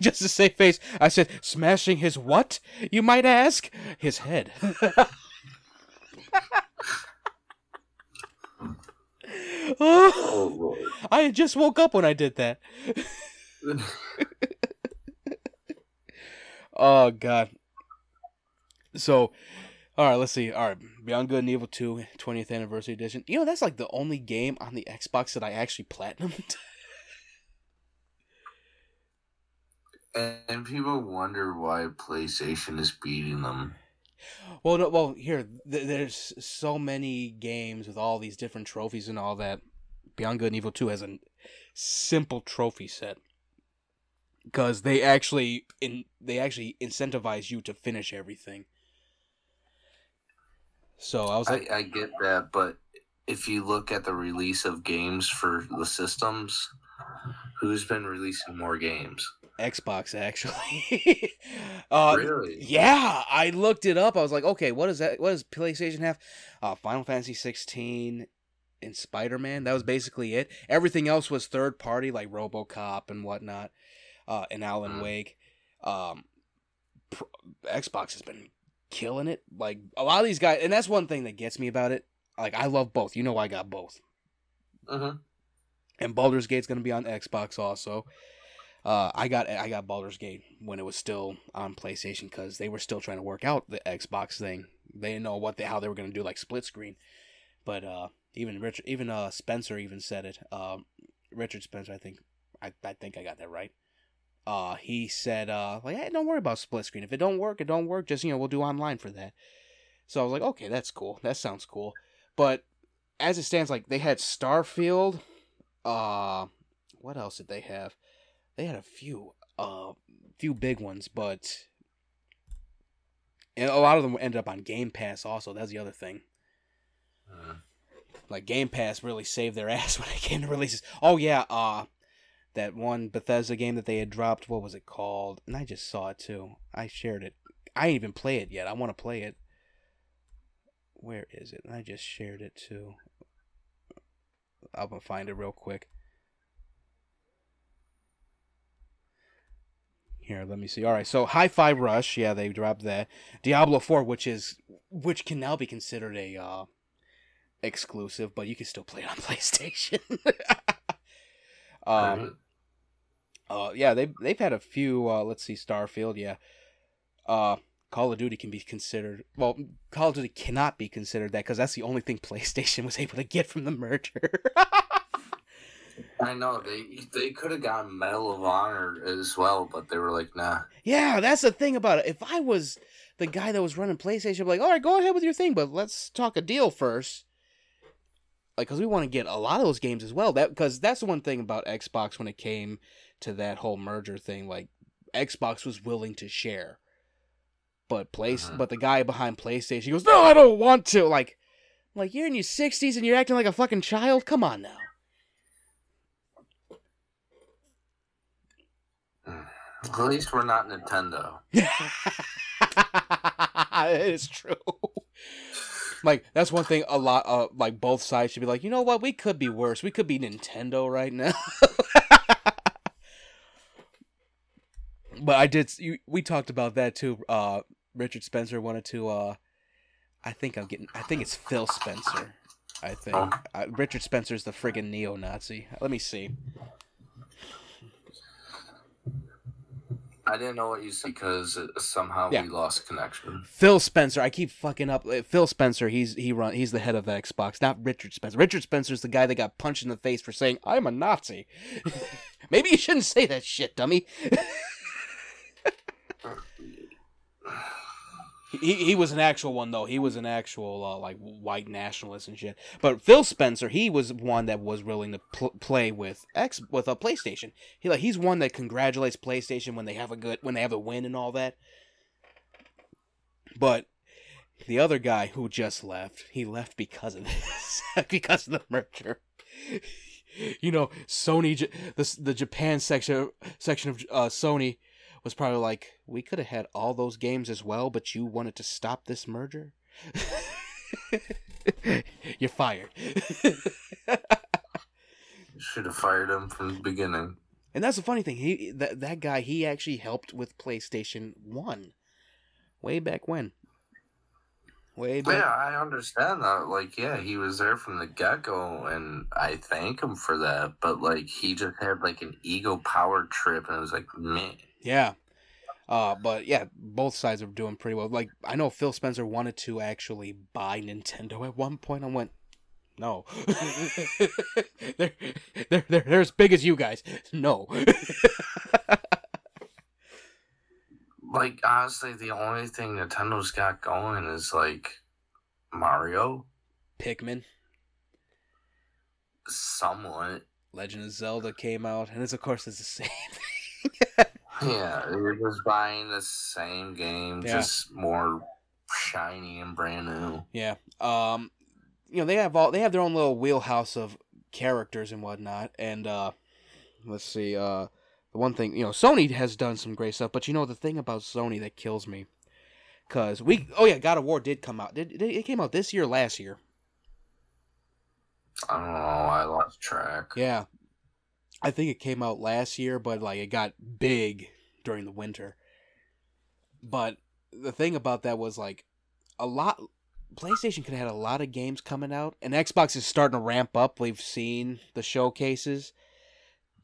Just to save face, I said smashing his what? You might ask. His head. Oh, <laughs> I just woke up when I did that. <laughs> oh God. So, all right, let's see. All right, Beyond Good and Evil 2 20th Anniversary Edition. You know, that's like the only game on the Xbox that I actually platinumed. <laughs> And people wonder why PlayStation is beating them. well, no, well, here, th- there's so many games with all these different trophies and all that. Beyond Good and Evil 2 has a simple trophy set. Because they actually in they actually incentivize you to finish everything. So I was like, I get that, but if you look at the release of games for the systems, who's been releasing more games? Xbox actually. <laughs> uh, really? Yeah, I looked it up. I was like, okay, what is that? What does PlayStation have? Uh, Final Fantasy 16 and Spider Man. That was basically it. Everything else was third party, like RoboCop and whatnot, uh, and Alan Mm. Wake. Um, Xbox has been killing it. Like a lot of these guys, and that's one thing that gets me about it. Like I love both. You know, I got both. Mm-hmm. and Baldur's Gate's gonna be on Xbox also. Uh, I got I got Baldur's Gate when it was still on PlayStation because they were still trying to work out the Xbox thing. They didn't know what they, how they were gonna do like split screen, but uh, even Richard, even uh, Spencer even said it. Uh, Richard Spencer, I think, I, I think I got that right. Uh, he said, uh, like, hey, don't worry about split screen. If it don't work, it don't work. Just you know, we'll do online for that. So I was like, okay, that's cool. That sounds cool. But as it stands, like they had Starfield. Uh, what else did they have? They had a few, uh, few big ones, but and a lot of them ended up on Game Pass. Also, that's the other thing. Like Game Pass really saved their <laughs> ass when it came to releases. Oh yeah, uh, that one Bethesda game that they had dropped. What was it called? And I just saw it too. I shared it. I didn't even play it yet. I want to play it. Where is it? And I just shared it too. Gonna find it real quick. Here, let me see. All right, so Hi-Fi Rush, yeah, they dropped that. Diablo 4, which is which can now be considered a uh, exclusive, but you can still play it on <laughs> PlayStation. <laughs> um, Uh, yeah, they they've had a few. Uh, let's see, Starfield. Yeah. Uh, Call of Duty can be considered. Well, Call of Duty cannot be considered that because that's the only thing <laughs> PlayStation was able to get from the merger. I know they they could have gotten Medal of Honor as well, but they were like, nah. yeah, that's the thing about it. If I was the guy that was running PlayStation, I'd be like, all right, go ahead with your thing, but let's talk a deal first. Like, because we want to get a lot of those games as well. That because that's the one thing about Xbox when it came to that whole merger thing. Like, Xbox was willing to share, but place, Mhm. but the guy behind PlayStation he goes, no, I don't want to. Like, like you're in your sixties and you're acting like a fucking child. Come on now. <sighs> At least we're not Nintendo. <laughs> it is true. <laughs> Like that's one thing. A lot, uh, like both sides should be like, you know what? We could be worse. We could be Nintendo right now. <laughs> but I did. You, we talked about that too. Uh, Richard Spencer wanted to. Uh, I think I'm getting. I think it's Phil Spencer. I think uh, Richard Spencer's the friggin' neo-Nazi. Let me see. I didn't know what you said because somehow Yeah. we lost connection. Phil Spencer. I keep fucking up. Uh, Phil Spencer. He's he run. He's the head of Xbox, not Richard Spencer. Richard Spencer's the guy that got punched in the face for saying I'm a Nazi. <laughs> Maybe you shouldn't say that shit, dummy. <laughs> he he was an actual one though. He was an actual uh, like white nationalist and shit. But Phil Spencer, he was one that was willing to pl- play with X with a PlayStation. He like he's one that congratulates PlayStation when they have a good when they have a win and all that. But the other guy who just left, he left because of <laughs> this, because of the merger. <laughs> You know, Sony, the the Japan section section of uh, Sony was probably like, we could have had all those games as well, but you wanted to stop this merger. <laughs> You're fired. Should have fired him from the beginning. And that's the funny thing. He that that guy he actually helped with PlayStation One, way back when. Way back. Yeah, I understand that. Like, yeah, he was there from the get go, and I thank him for that. But like, he just had like an ego power trip, and it was like, man, Yeah. Uh, but yeah, both sides are doing pretty well. Like I know Phil Spencer wanted to actually buy Nintendo at one point. I went, no, <laughs> they're, they're they're they're as big as you guys. No. <laughs> like honestly, the only thing Nintendo's got going is like Mario, Pikmin, somewhat. Legend of Zelda came out, and it's of course it's the same. <laughs> Yeah, you're just buying the same game, Yeah. just more shiny and brand new. Yeah. Um, you know they have all they have their own little wheelhouse of characters and whatnot. And uh, let's see. Uh, the one thing you know, Sony has done some great stuff, but you know the thing about Sony that kills me, cause we oh yeah, God of War did come out. Did, did it came out this year, or last year? I don't know. I lost track. Yeah. I think it came out last year, but like it got big during the winter. But the thing about that was like a lot PlayStation could have had a lot of games coming out and Xbox is starting to ramp up. We've seen the showcases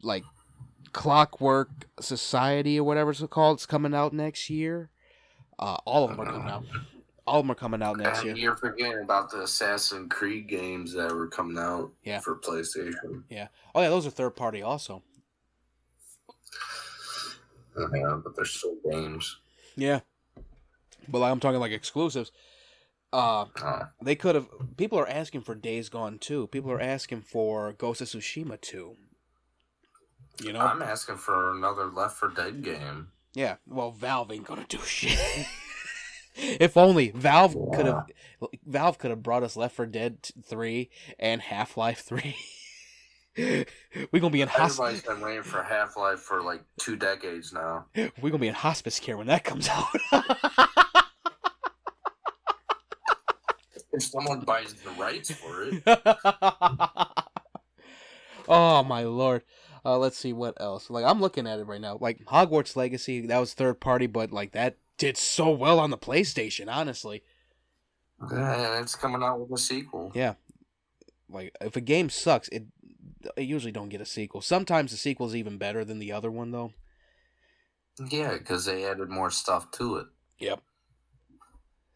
like Clockwork Society or whatever it's called. It's coming out next year. Uh, all of them are coming out. All of them are coming out next year. you're forgetting about the Assassin's Creed games that were coming out Yeah. for PlayStation. Yeah. Oh yeah, those are third party also. Yeah, but they're still games. Yeah. But like I'm talking like exclusives. Uh Oh. they could have people are asking for Days Gone 2. People are asking for Ghost of Tsushima 2. You know? I'm asking for another Left 4 Dead game. yeah. Well, Valve ain't gonna do <laughs> shit. if only Valve could have Valve could have brought us Left 4 Dead 3 and Half-Life 3. <laughs> we gonna be in Everybody's hospice. been waiting for Half Life for like two decades now. We gonna be in hospice care when that comes out. <laughs> If someone buys the rights for it, oh my lord. Uh, let's see what else. Like I'm looking at it right now. Like Hogwarts Legacy, that was third party, but like that did so well on the PlayStation. Honestly, yeah, it's coming out with a sequel. Yeah. like if a game sucks, it they usually don't get a sequel. Sometimes the sequel's even better than the other one though. Yeah, because they added more stuff to it. Yep.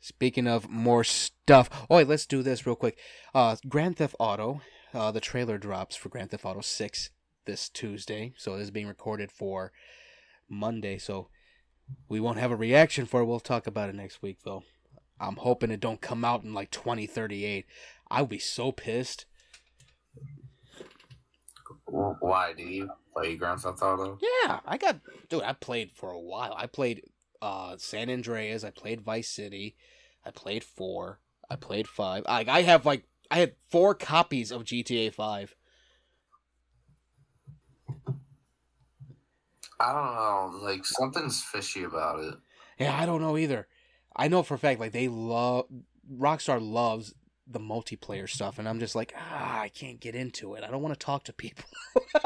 Speaking of more stuff, oh wait, let's do this real quick. Uh, Grand Theft Auto, uh, the trailer drops for Grand Theft Auto Six this Tuesday, so this is being recorded for Monday. So we won't have a reaction for it. We'll talk about it next week though. I'm hoping it don't come out in like 2038. I would be so pissed. Wh- Why do you play Grand Theft Auto? Yeah, I got dude. I played for a while. I played uh San Andreas. I played Vice City. I played four. I played five. I I have like I had four copies of GTA Five. I don't know. Like something's fishy about it. Yeah, I don't know either. I know for a fact like they love Rockstar loves the multiplayer stuff, and I'm just like ah, I can't get into it. I don't want to talk to people. <laughs>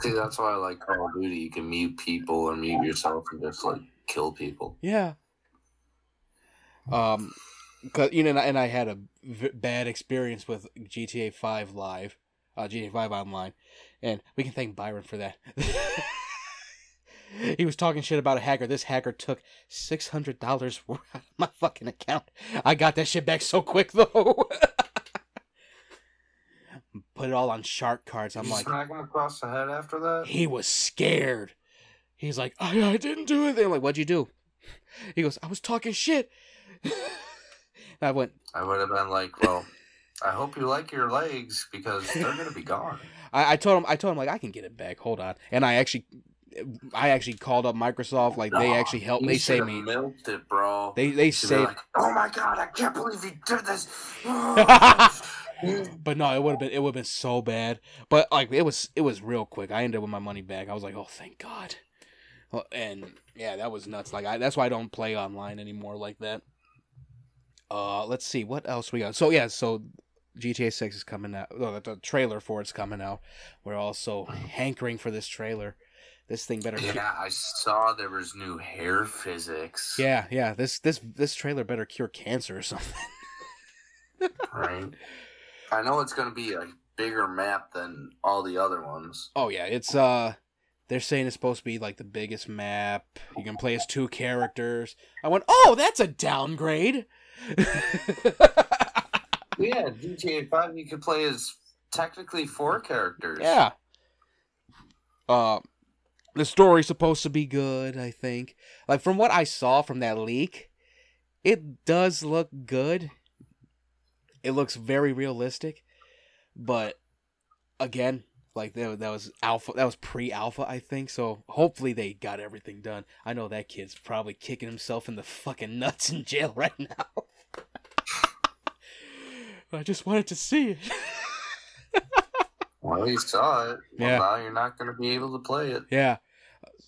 See, that's why I like Call of Duty. You can mute people or mute yourself and just like kill people. Yeah. Um, cause you know, and I, and I had a v- bad experience with GTA Five Live, uh, GTA Five Online, and we can thank Byron for that. <laughs> he was talking shit about a hacker. This hacker took six hundred dollars <laughs> out of my fucking account. I got that shit back so quick <laughs> though. Put it all on shark cards. I'm like, smack him across the head after that? he was scared. He's like, I, I didn't do it. They're like, what'd you do? He goes, I was talking shit. I went, I would have been like, well, I hope you like your legs because they're gonna be <laughs> gone. I, I told him, I told him like I can get it back. Hold on. And I actually, I actually called up Microsoft. Like they actually helped. you They saved me. Milked it, bro. They they You saved. like, oh my god, I can't believe he did this. <laughs> but no, it would have been it would have been so bad. But like it was it was real quick. I ended up with my money back. I was like, oh thank God. And yeah, that was nuts. Like I, that's why I don't play online anymore like that. Uh, let's see what else we got. So yeah, so GTA Six is coming out. Oh, the, trailer for it's coming out. We're also hankering for this trailer. This thing better. yeah, I saw there was new hair physics. yeah, yeah. This this this trailer better cure cancer or something. <laughs> Right. I know it's gonna be a bigger map than all the other ones. Oh yeah, it's uh they're saying it's supposed to be like the biggest map. You can play as two characters. I went, "Oh, that's a downgrade." <laughs> Yeah, GTA Five you could play as technically four characters. yeah. Uh the story's supposed to be good, I think. Like from what I saw from that leak, it does look good. It looks very realistic, but again, like that, that was alpha that was pre-alpha i think so hopefully they got everything done i know that kid's probably kicking himself in the fucking nuts in jail <laughs> right now i just wanted to see it <laughs> Well, you saw it. Well, Yeah. now you're not gonna be able to play it. yeah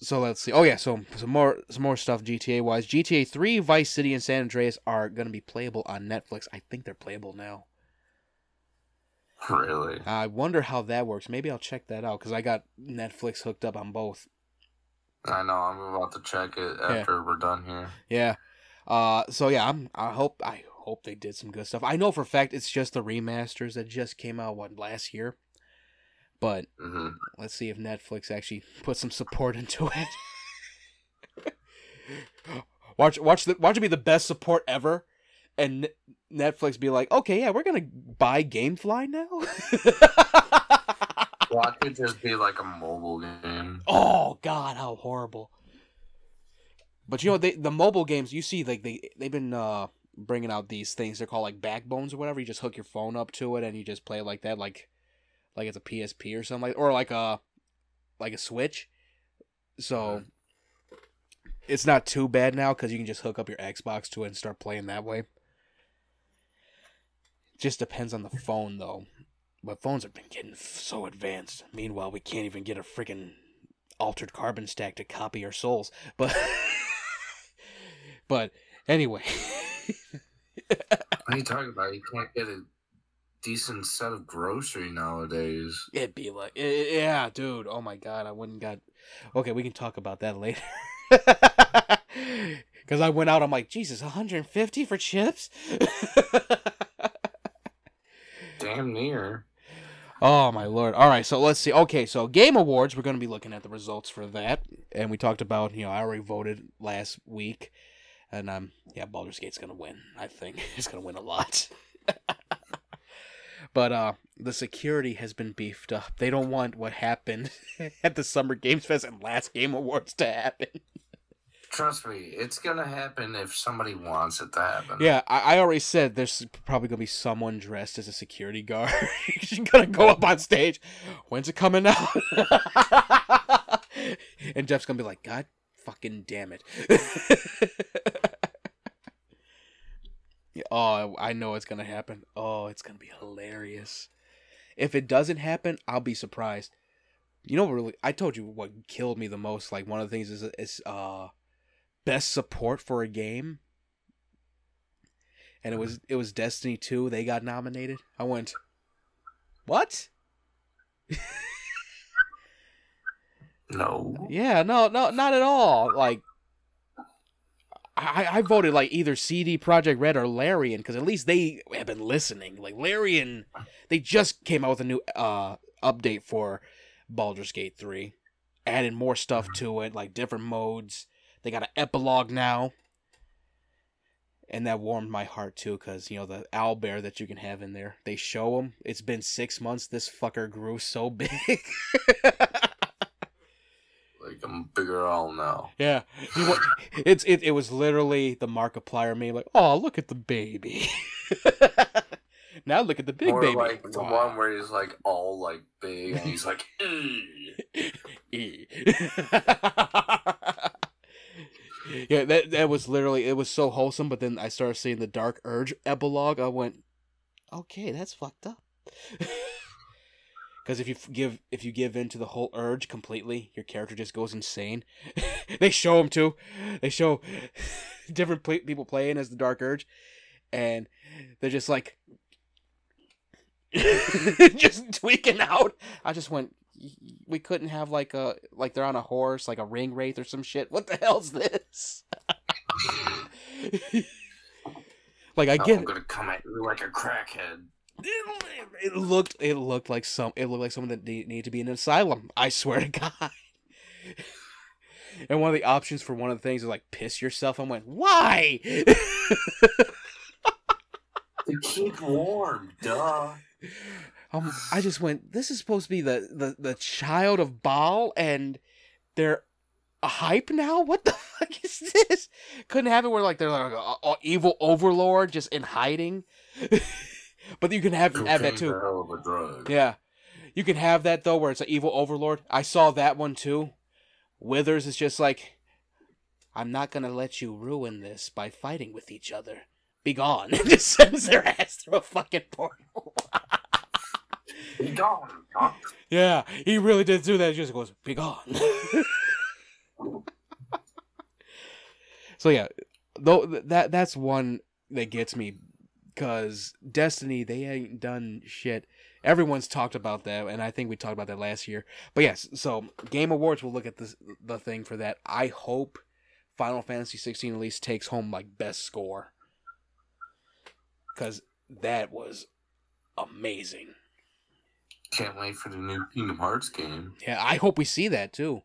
so let's see oh yeah so some more some more stuff gta wise gta 3 vice city and san andreas are going to be playable on netflix i think they're playable now Really? i wonder how that works maybe i'll check that out because i got netflix hooked up on both I know. I'm about to check it after we're done here. Yeah. Uh so yeah, I'm I hope I hope they did some good stuff. I know for a fact it's just the remasters that just came out what last year. But hmm let's see if Netflix actually put some support <laughs> into it. <laughs> watch watch the watch it be the best support ever and N- Netflix be like, "Okay, yeah, we're going to buy Gamefly now." <laughs> Watch it just be like a mobile game. Oh God, how horrible! But you know, they the mobile games you see like they they've been uh bringing out these things. They're called like backbones or whatever. You just hook your phone up to it and you just play it like that, like like it's a PSP or something like, or like a like a Switch. So it's not too bad now because you can just hook up your Xbox to it and start playing that way. Just depends on the <laughs> phone though. But phones have been getting f- so advanced. Meanwhile, we can't even get a freaking altered carbon stack to copy our souls. But <laughs> but anyway, <laughs> What are you talking about? You can't get a decent set of grocery nowadays. it'd be like eh, yeah, dude. Oh my god, I wouldn't got. Okay, we can talk about that <laughs> later. Because I went out, I'm like, Jesus, 150 for chips. <laughs> damn near. Oh my lord! All right, so let's see. Okay, so Game Awards, we're going to be looking at the results for that, and we talked about you know I already voted last week, and um yeah, Baldur's Gate's going to win. I think <laughs> it's going to win a lot. <laughs> but uh, the security has been beefed up. They don't want what happened <laughs> at the Summer Games Fest and last Game Awards to happen. Trust me, it's gonna happen if somebody wants it to happen. Yeah, I, I already said there's probably gonna be someone dressed as a security guard. She's gonna go up on stage. When's it coming out? and Geoff's gonna be like, God fucking damn it. Oh, I know it's gonna happen. Oh, it's gonna be hilarious. If it doesn't happen, I'll be surprised. You know, what really, I told you what killed me the most. Like one of the things is is uh best support for a game and it was it was destiny 2 they got nominated i went what <laughs> No. yeah no no not at all like I, I voted like either CD Projekt Red or Larian because at least they have been listening. Like Larian, they just came out with a new uh update for Baldur's Gate 3, adding more stuff to it, like different modes. They got an epilogue now. And that warmed my heart too, because, you know, the owl bear that you can have in there. They show him. It's been six months. This fucker grew so <laughs> big. Like I'm bigger all now. yeah. He wa- <laughs> it's, it, it was literally the Markiplier meme, like, oh, look at the baby. <laughs> now look at the big or baby. like the Wow. one where he's like all like big and he's like, "Ugh." <laughs> E. yeah, that that was literally it was so wholesome, but then I started seeing the Dark Urge epilogue. I went, okay, that's fucked up. Because if you give if you give in to the whole urge completely, your character just goes insane. <laughs> they show him too. They show <laughs> different pl- people playing as the Dark Urge, and they're just like <laughs> just tweaking out. I just went. "Y- y- We couldn't have like a like they're on a horse, like a ring wraith or some shit. What the hell's this? like I "Oh, get I'm gonna come at you like a crackhead. It, it looked it looked like some it looked like someone that need, need to be in an asylum. I swear to <laughs> God. and one of the options for one of the things is like piss yourself. I went, why? To keep warm, duh. um, I just went. This is supposed to be the the the child of Baal, and they're a hype now. What the <laughs> fuck is this? Couldn't have it where like they're like a, a evil overlord just in hiding. <laughs> but you can have have that too. a hell of a drug. Yeah. You can have that though where it's an evil overlord. I saw that one too. Withers is just like I'm not gonna let you ruin this by fighting with each other. Be gone. <laughs> just sends their ass through a fucking portal. <laughs> Be gone, yeah, he really did do that. He just goes, Be gone. <laughs> so yeah, though that that's one that gets me because Destiny they ain't done shit. Everyone's talked about that, and I think we talked about that last year. But yes, so Game Awards will look at this the thing for that. I hope Final Fantasy 16 at least takes home like best score because that was amazing. Can't wait for the new Kingdom Hearts game. Yeah, I hope we see that too.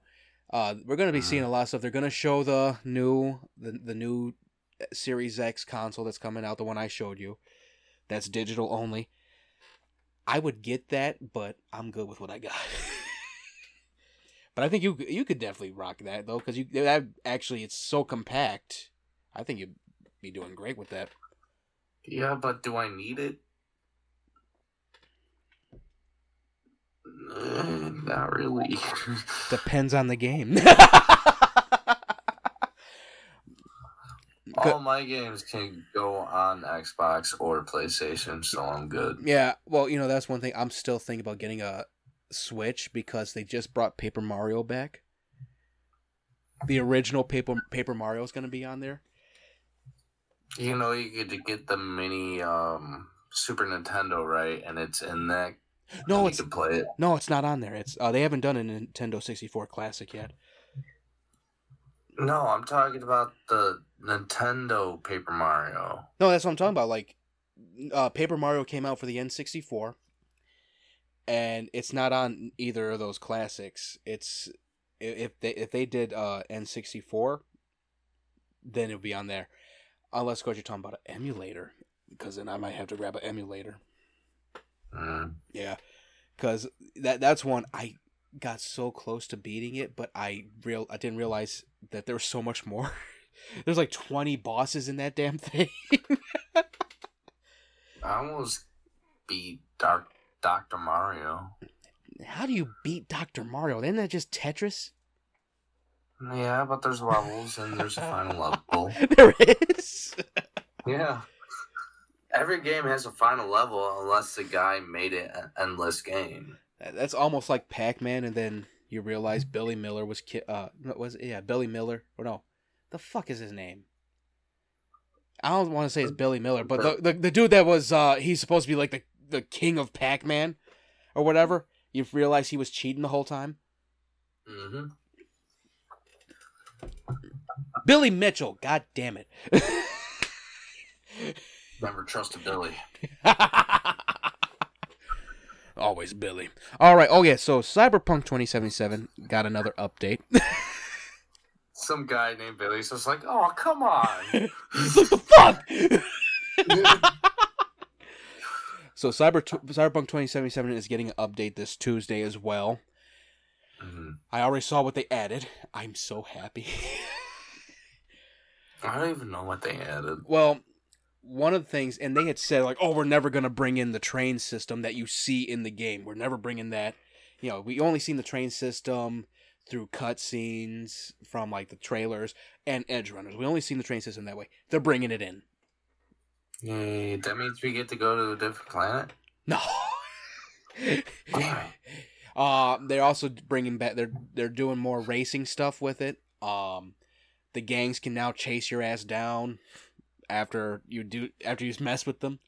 Uh, we're gonna be Mhm. seeing a lot of stuff. They're gonna show the new the the new Series X console that's coming out, the one I showed you. That's digital only. I would get that, but I'm good with what I got. <laughs> but I think you you could definitely rock that though, because you that actually it's so compact. I think you'd be doing great with that. Yeah, but do I need it? Uh, not really. <laughs> Depends on the game. <laughs> All my games can go on Xbox or PlayStation, so I'm good. Yeah, well, you know, that's one thing. I'm still thinking about getting a Switch because they just brought Paper Mario back. The original Paper Paper Mario is going to be on there. You know, you could get the mini um, Super Nintendo, right? And it's in that. No, it's play it. no, it's not on there. It's uh, they haven't done a Nintendo 64 Classic yet. No, I'm talking about the Nintendo Paper Mario. No, that's what I'm talking about. Like uh, Paper Mario came out for the N64, and it's not on either of those classics. It's if they if they did uh, N64, then it would be on there. Unless, of course, you're talking about an emulator, because then I might have to grab an emulator. Mm. Yeah, because that that's one I got so close to beating it, but I real I didn't realize that there was so much more. <laughs> There's like 20 bosses in that damn thing. <laughs> I almost beat Dark Doctor Mario. How do you beat Dr. Mario? Isn't that just Tetris? Yeah, but there's levels and there's a final <laughs> level. there is. Yeah. Every game has a final level unless the guy made it an endless game. That's almost like Pac-Man, and then you realize Billy Miller was ki- uh what was it? yeah Billy Miller or no, the fuck is his name? I don't want to say it's Billy Miller, but the, the the dude that was uh he's supposed to be like the the king of Pac-Man or whatever. You realize he was cheating the whole time. Mm-hmm. Billy Mitchell, god damn it. <laughs> Never trusted Billy. Always Billy. All right. Oh yeah. So Cyberpunk 2077 got another update. <laughs> Some guy named Billy. So it's like, oh, come on. <laughs> what the fuck? so Cyber Cyberpunk 2077 is getting an update this Tuesday as well. Mhm. I already saw what they added. I'm so happy. I don't even know what they added. well, one of the things, and they had said like, "Oh, we're never gonna bring in the train system that you see in the game. We're never bringing that." You know, we only seen the train system through cutscenes from like the trailers and Edgerunners. We only seen the train system that way. They're bringing it in. Yay, that means we get to go to a different planet? No. <laughs> Damn. Uh, they're also bringing back. They're they're doing more racing stuff with it. Um, the gangs can now chase your ass down after you do after you mess with them.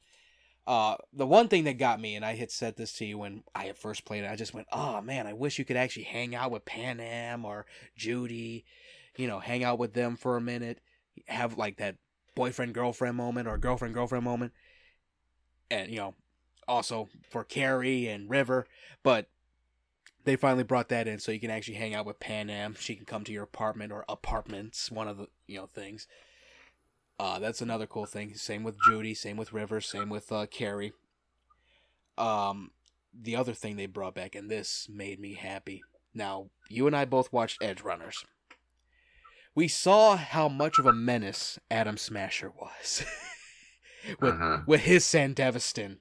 Uh, the one thing that got me, and I had said this to you when I had first played it, I just went, "Oh man, I wish you could actually hang out with Panam or Judy, you know, hang out with them for a minute, have like that boyfriend girlfriend moment or girlfriend girlfriend moment, and you know, also for Kerry and River, but." They finally brought that in so you can actually hang out with Panam. She can come to your apartment or apartments, one of the you know things. Uh, that's another cool thing. Same with Judy, same with River, same with uh, Kerry. Um, the other thing they brought back, and this made me happy. Now, you and I both watched Edgerunners. We saw how much of a menace Adam Smasher was <laughs> with Mhm. with his Sandevistan.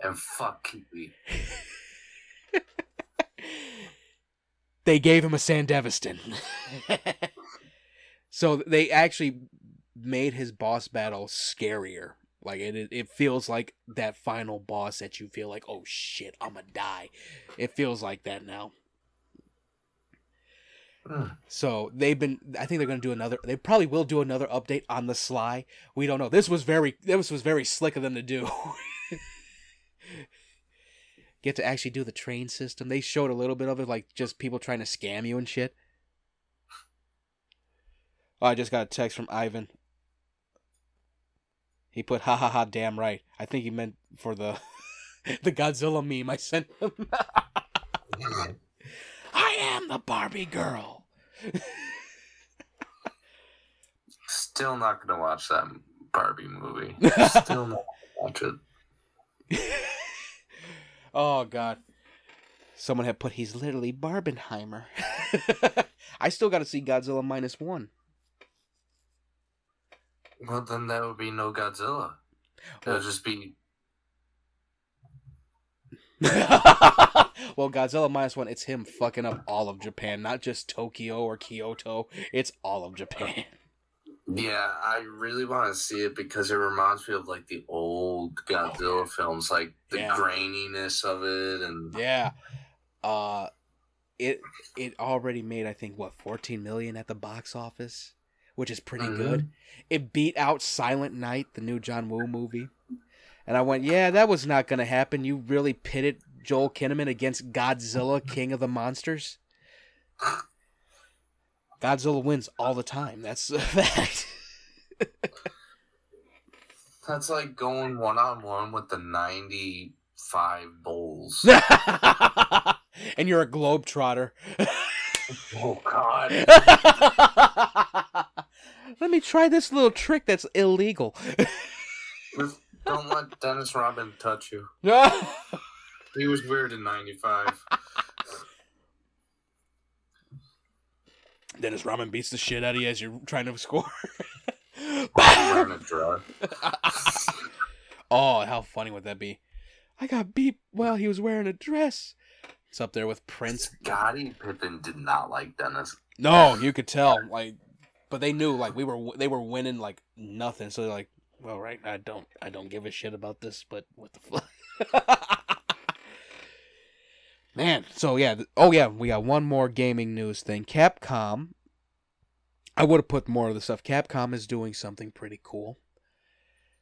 And fuck Kiwi. <laughs> they gave him a Sandevistan. <laughs> so they actually made his boss battle scarier. Like it, it feels like that final boss that you feel like, oh shit, I'm gonna die. It feels like that now. So they've been. I think they're gonna do another. They probably will do another update on the sly. We don't know. This was very. This was very slick of them to do. <laughs> Get to actually do the train system. They showed a little bit of it, like just people trying to scam you and shit. Oh, I just got a text from Ivan. He put ha ha ha damn right. I think he meant for the <laughs> the Godzilla meme I sent him. <laughs> I am the Barbie girl. Still not gonna watch that Barbie movie. <laughs> Still not gonna watch it. oh god. Someone had put he's literally Barbenheimer. I still got to see Godzilla minus one. Well, then that would be no Godzilla. It would just be <laughs> well, Godzilla minus one, it's him fucking up all of Japan, not just Tokyo or Kyoto. It's all of Japan. Yeah, I really want to see it because it reminds me of like the old Godzilla films, like the Yeah. graininess of it, and Yeah. Uh it it already made I think what 14 million at the box office, which is pretty Mhm. good. It beat out Silent Night, the new John Woo movie. And I went, "Yeah, that was not going to happen. You really pitted Joel Kinnaman against Godzilla, King of the Monsters?" Godzilla wins all the time. That's a <laughs> fact. That's like going one on one with the ninety-five Bulls. <laughs> and you're a globetrotter. <laughs> oh God! Let me try this little trick that's illegal. Just don't let Dennis Rodman touch you. <laughs> He was weird in '95. Dennis Rodman beats the shit out of you as you're trying to score. <laughs> Wearing a dress. oh, how funny would that be? I got beat while he was wearing a dress. It's up there with Prince. Scottie Pippen did not like Dennis. No, you could tell. Like, but they knew like we were they were winning like nothing. So they're like, well, right, I don't I don't give a shit about this, but what the fuck. <laughs> Man, so yeah, th- oh yeah, we got one more gaming news thing. Capcom. I would have put more of the stuff. Capcom is doing something pretty cool.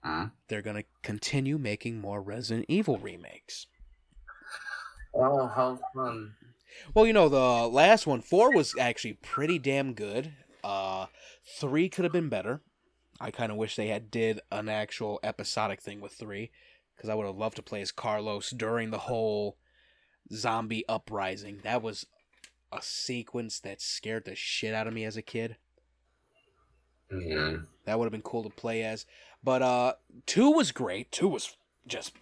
Hmm? They're gonna continue making more Resident Evil remakes. Oh, how fun! Well, you know, the last one, four was actually pretty damn good. Uh, three could have been better. I kind of wish they had did an actual episodic thing with three, because I would have loved to play as Carlos during the whole zombie uprising. That was a sequence that scared the shit out of me as a kid. Mhm. That would have been cool to play as. But uh, two was great. Two was just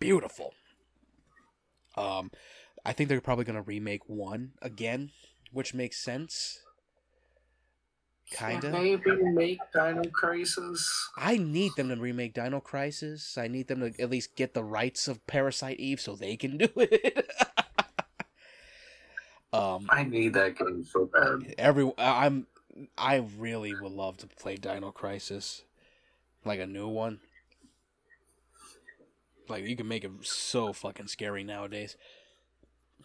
beautiful. Um, I think they're probably gonna remake one again, which makes sense. Kinda. Maybe make Dino Crisis. I need them to remake Dino Crisis. I need them to at least get the rights of Parasite Eve so they can <laughs> do it. um, I need that game so bad. every I- I'm I really would love to play Dino Crisis, like a new one. Like you can make it so fucking scary nowadays.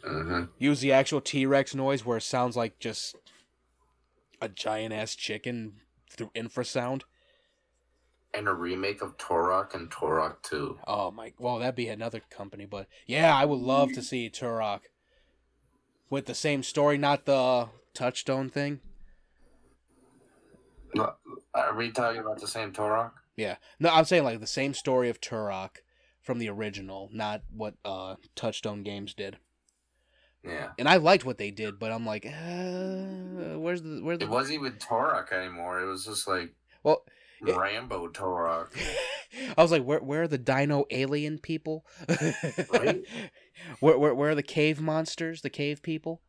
hmm Use the actual T Rex noise where it sounds like just a giant ass chicken through infrasound. And a remake of Turok and Turok 2. Oh my! Well, that'd be another company, but yeah, I would love to see Turok with the same story, not the touchstone thing. No, Are we talking about the same Turok? Yeah, no, I'm saying like the same story of Turok from the original, not what uh Touchstone Games did. Yeah. And I liked what they did, but I'm like, uh, where's the where's the It wasn't even Turok anymore. It was just like well? it- Rambo Turok. <laughs> I was like, where where are the Dino alien people? Right? <laughs> where, where where are the cave monsters? The cave people?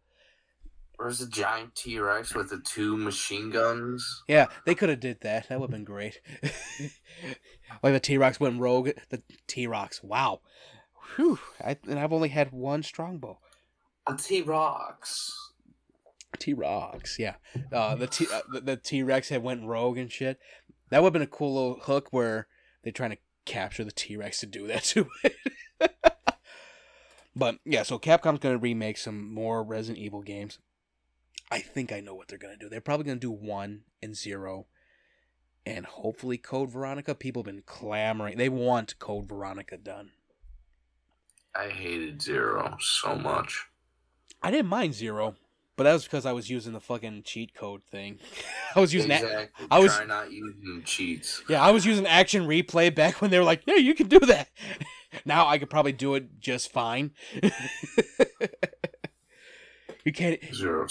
Where's the giant T Rex with the two machine guns? Yeah, they could have did that. That would have been great. <laughs> like the T Rex went rogue. The T Rex. Wow. Whew. I, and I've only had one strongbow. A T Rex. T Rex. Yeah. Uh, the T uh, the- the T Rex had went rogue and shit. That would have been a cool little hook where they're trying to capture the T Rex to do that <laughs> to it. but yeah, so Capcom's gonna remake some more Resident Evil games. I think I know what they're gonna do. They're probably gonna do one and zero, and hopefully Code Veronica. People have been clamoring. They want Code Veronica done. I hated Zero so much. I didn't mind zero, but that was because I was using the fucking cheat code thing. <laughs> I was using that. exactly. I was- Try not using cheats. Yeah, I was using action replay back when they were like, "Yeah, you can do that." <laughs> Now I could probably do it just fine. <laughs> you can't. Zero.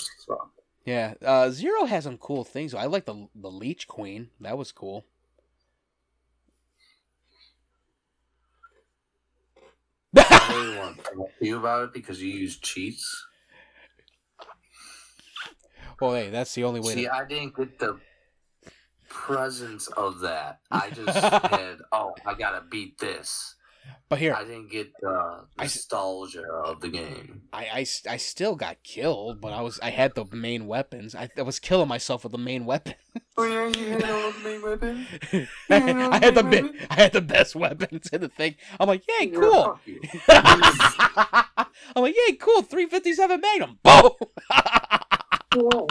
Yeah, uh, Zero has some cool things. I like the the Leech Queen. That was cool. I really want to talk to you about it because you use cheats. Well, hey, that's the only way. See, to... I didn't get the presence of that. I just <laughs> had, oh, I gotta beat this. But here, I didn't get the I s- nostalgia of the game. I, I, I still got killed, but I was I had the main weapons. I, I was killing myself with the main weapon. <laughs> Oh yeah, you had all the main weapon. <laughs> I, I had the be- I had the best weapons in the thing. I'm like, yay, Yeah, cool. I'm like, yay, cool. 357 Magnum. Boom. I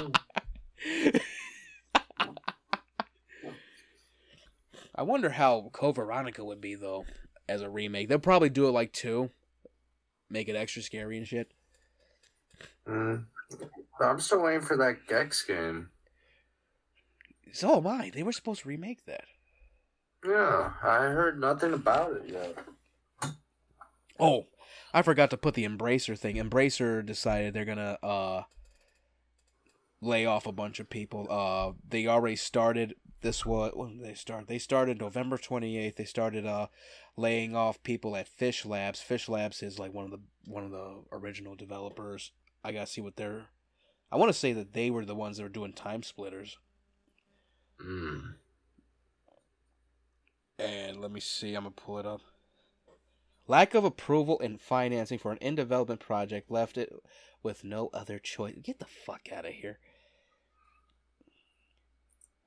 wonder how Code Veronica would be though as a remake. They'll probably do it like two, make it extra scary and shit. Mm. I'm still waiting for that Gex game. So am I. They were supposed to remake that. Yeah, I heard nothing about it yet. Oh, I forgot to put the Embracer thing. Embracer decided they're gonna uh lay off a bunch of people. Uh, they already started this. What when did they start? They started November twenty eighth. They started uh laying off people at Fishlabs. Fish Labs is like one of the one of the original developers. I gotta see what they're. I want to say that they were the ones that were doing TimeSplitters. Mm. And let me see. I'm gonna pull it up. Lack of approval and financing for an in development project left it with no other choice. Get the fuck out of here.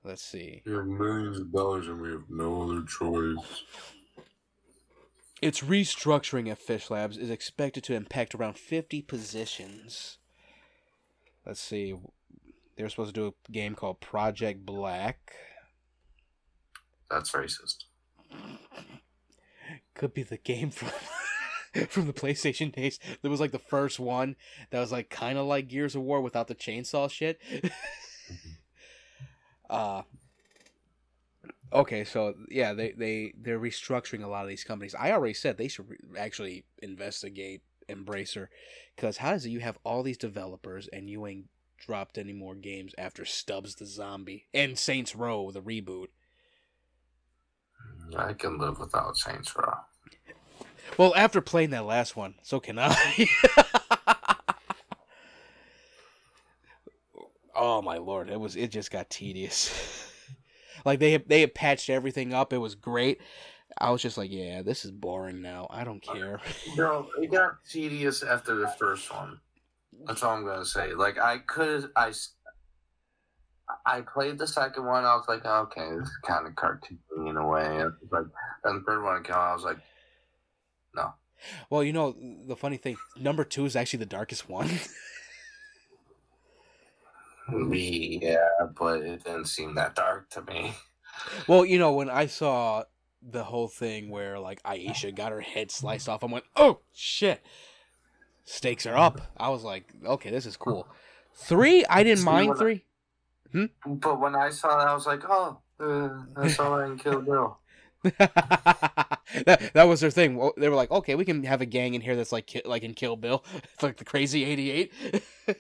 Let's see. We have millions of dollars and we have no other choice. Its restructuring at Fishlabs is expected to impact around 50 positions. Let's see. They're supposed to do a game called Project Black. That's racist. Could be the game from <laughs> from the PlayStation days. That was like the first one that was like kind of like Gears of War without the chainsaw shit. <laughs> uh Okay, so yeah, they they they're restructuring a lot of these companies. I already said they should re- actually investigate Embracer cuz how does it you have all these developers and you ain't dropped any more games after Stubbs the Zombie and Saints Row the reboot? I can live without Saints Row. Well, after playing that last one, so can I. <laughs> oh my lord, it was it just got tedious. <laughs> like they had, they had patched everything up. It was great. I was just like, yeah, this is boring now. I don't care. No, it got tedious after the first one. That's all I'm gonna say. Like I could, I, I played the second one. I was like, okay, it's kind of cartoony in a way. Like, and the third one came out. I was like, no. Well, you know the funny thing, number two is actually the darkest one. <laughs> Yeah, but it didn't seem that dark to me. well, you know when I saw the whole thing where like Aisha got her head sliced off, I went, oh shit, stakes are up. I was like, okay, this is cool. Three, I didn't See, mind when I- three. But when I saw that, I was like, oh, uh, I saw that in Kill Bill. <laughs> that, that was their thing. They were like, okay, we can have a gang in here that's like like in Kill Bill, <laughs> it's like the crazy eighty eight. <laughs>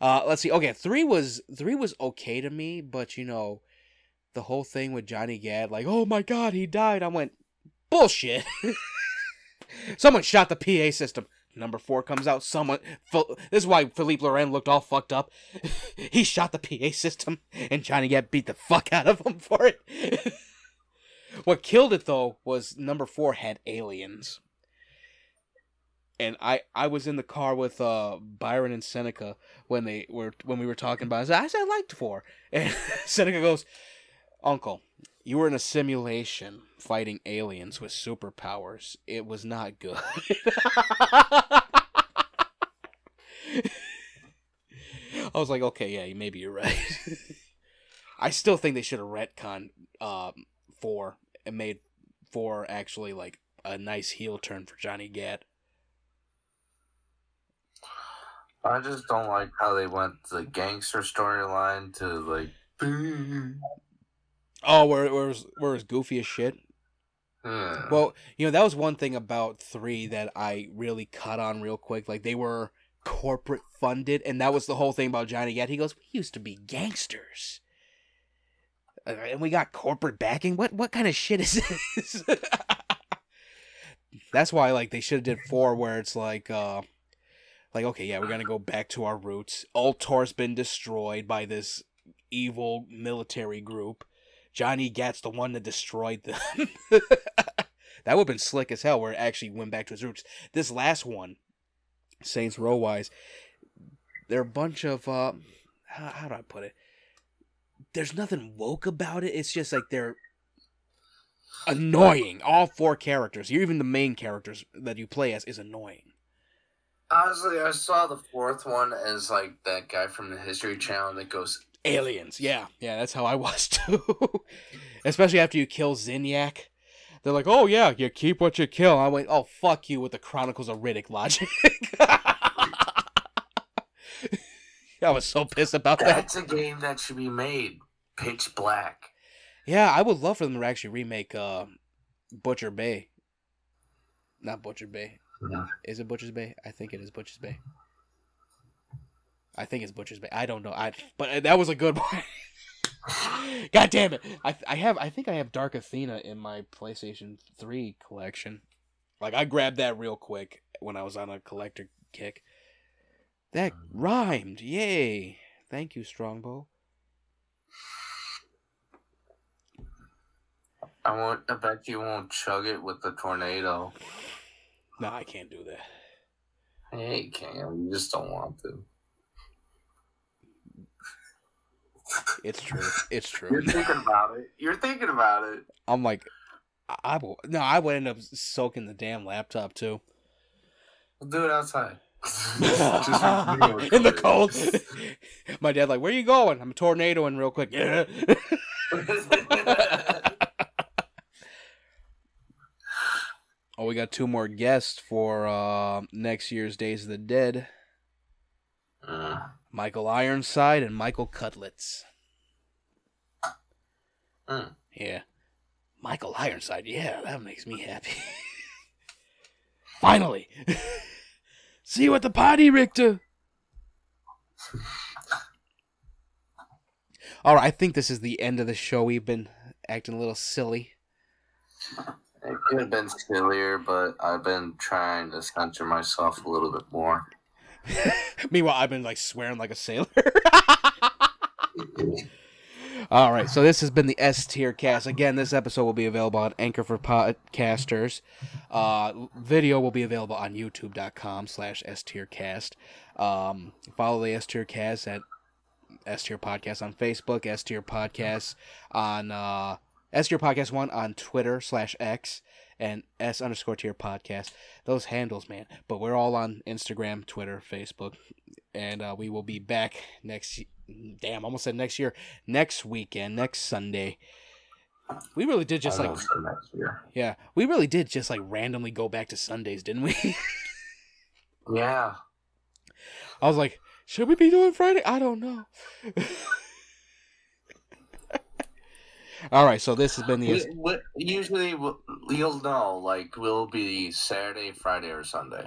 uh, let's see. Okay, three was three was okay to me, but you know, the whole thing with Johnny Gat, like, oh my god, he died. I went, bullshit. Someone shot the PA system. Number four comes out. Someone. This is why Philippe Loren looked all fucked up. <laughs> he shot the PA system, and Johnny Gat beat the fuck out of him for it. <laughs> what killed it though was number four had aliens, and I I was in the car with uh Byron and Seneca when they were when we were talking about. It. I said I liked four, <laughs> and Seneca goes, "Uncle, you were in a simulation fighting aliens with superpowers. It was not good." <laughs> I was like, okay, yeah, maybe you're right. <laughs> I still think they should have retconned um, four and made four actually like a nice heel turn for Johnny Gat. I just don't like how they went the gangster storyline to like. <laughs> Oh, where where was where was goofy as shit. Yeah. Well, you know that was one thing about three that I really cut on real quick. Like they were corporate funded, and that was the whole thing about Johnny Gat. He goes, "We used to be gangsters, Uh, and we got corporate backing. What what kind of shit is this?" <laughs> That's why like they should have did four, where it's like, uh, like okay, yeah, we're gonna go back to our roots. Ultor's been destroyed by this evil military group. Johnny Gat's the one that destroyed them. <laughs> that would have been slick as hell where it actually went back to his roots. This last one, Saints Row wise, they're a bunch of uh how, how do I put it? There's nothing woke about it. It's just like they're annoying. All four characters, even the main characters that you play as, is annoying. Honestly, I saw the fourth one as like that guy from the History Channel that goes, Aliens, yeah, yeah, that's how I <laughs> was too. Especially after you kill Zinyak. They're like, oh yeah, you keep what you kill. I went, oh fuck you with the Chronicles of Riddick logic. <laughs> I was so pissed about that. "That's a game that should be made pitch black." Yeah, I would love for them to actually remake uh, Butcher Bay. Not Butcher Bay. Yeah. Is it Butcher's Bay? I think it is Butcher's Bay. I think it's Butcher's Bay. I don't know. I but uh, that was a good <laughs> one. God damn it! I I have I think I have Dark Athena in my PlayStation Three collection. Like I grabbed that real quick when I was on a collector kick. That mm. rhymed. Yay! Thank you, Strongbow. I won't. I bet you won't chug it with the tornado. No, I can't do that. Hey, Cam, you just don't want to. It's true. It's true. You're thinking about it. You're thinking about it. I'm like, I, I will. No, I would end up soaking the damn laptop too. We'll do it outside. <laughs> <laughs> in the cold. <laughs> My dad like, where are you going? I'm a tornadoing real quick. Yeah. oh, we got two more guests for uh, next year's Days of the Dead. Uh, Michael Ironside and Michael Cudlitz. Mm. Yeah. Michael Ironside, yeah, that makes me happy. <laughs> Finally. <laughs> See you at the party, Richter. <laughs> All right, I think this is the end of the show. We've been acting a little silly. it could have been sillier, but I've been trying to censor myself a little bit more. Meanwhile, I've been like swearing like a sailor. All right, so this has been the S tier cast. Again, this episode will be available on Anchor for Podcasters. Uh, video will be available on YouTube.com slash S tier cast. Um, follow the S tier cast at S tier podcast on Facebook, S tier podcast on uh, S tier podcast one on Twitter slash X, and S underscore tier podcast. Those handles, man. But we're all on Instagram, Twitter, Facebook, and uh, we will be back next. Damn, almost said next year. Next weekend, next Sunday. We really did just like yeah, we really did just like randomly go back to Sundays, didn't we? <laughs> Yeah. I was like, should we be doing Friday? I don't know. <laughs> All right, so this has been the We- we- usually, we'll- you'll know, like, we'll be Saturday, Friday, or Sunday.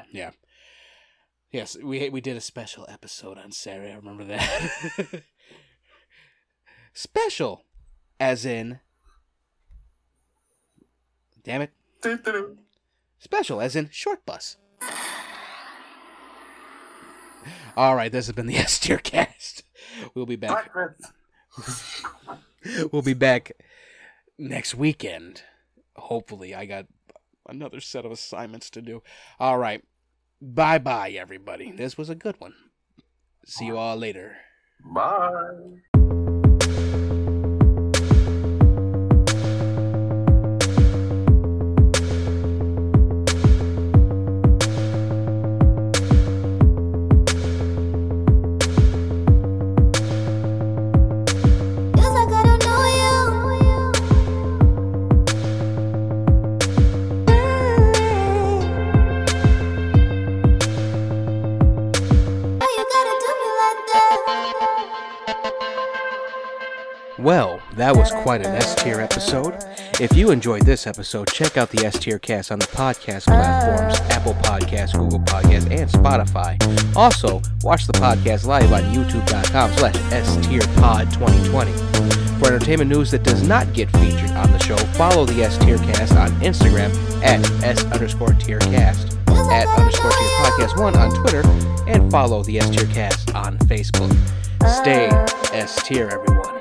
Yes we we did a special episode on Saturday. I remember that. <laughs> special, as in, damn it, special as in short bus. All right, this has been the <laughs> S tier cast. We'll be back. we'll be back next weekend. Hopefully, I got another set of assignments to do. All right. Bye bye, everybody. This was a good one. See you all later. Bye. That was quite an S tier episode. If you enjoyed this episode, check out the S tier cast on the podcast platforms Apple Podcasts, Google Podcasts, and Spotify. Also, watch the podcast live on youtube.com slash S tier pod 2020. For entertainment news that does not get featured on the show, follow the S tier cast on Instagram at S underscore tier cast, at underscore tier podcast 1 on Twitter, and follow the S tier cast on Facebook. Stay S tier, everyone.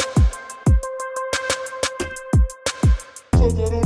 Yes,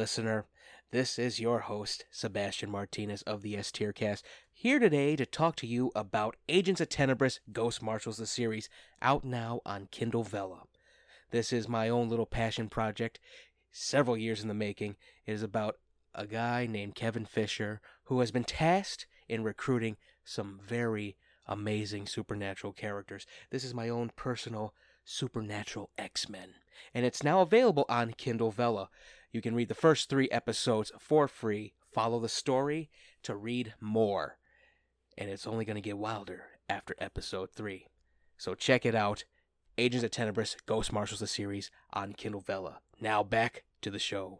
listener. This is your host, Sebastian Martinez of the S Tier Cast, here today to talk to you about Agents of Tenebris Ghost Marshals, the series, out now on Kindle Vella. This is my own little passion project, several years in the making. It is about a guy named Kevin Fisher who has been tasked in recruiting some very amazing supernatural characters. This is my own personal supernatural X Men, and it's now available on Kindle Vella. You can read the first three episodes for free, follow the story to read more, and it's only going to get wilder after episode three. So check it out. Agents of Tenebris Ghost Marshals the series on Kindle Vella. Now back to the show.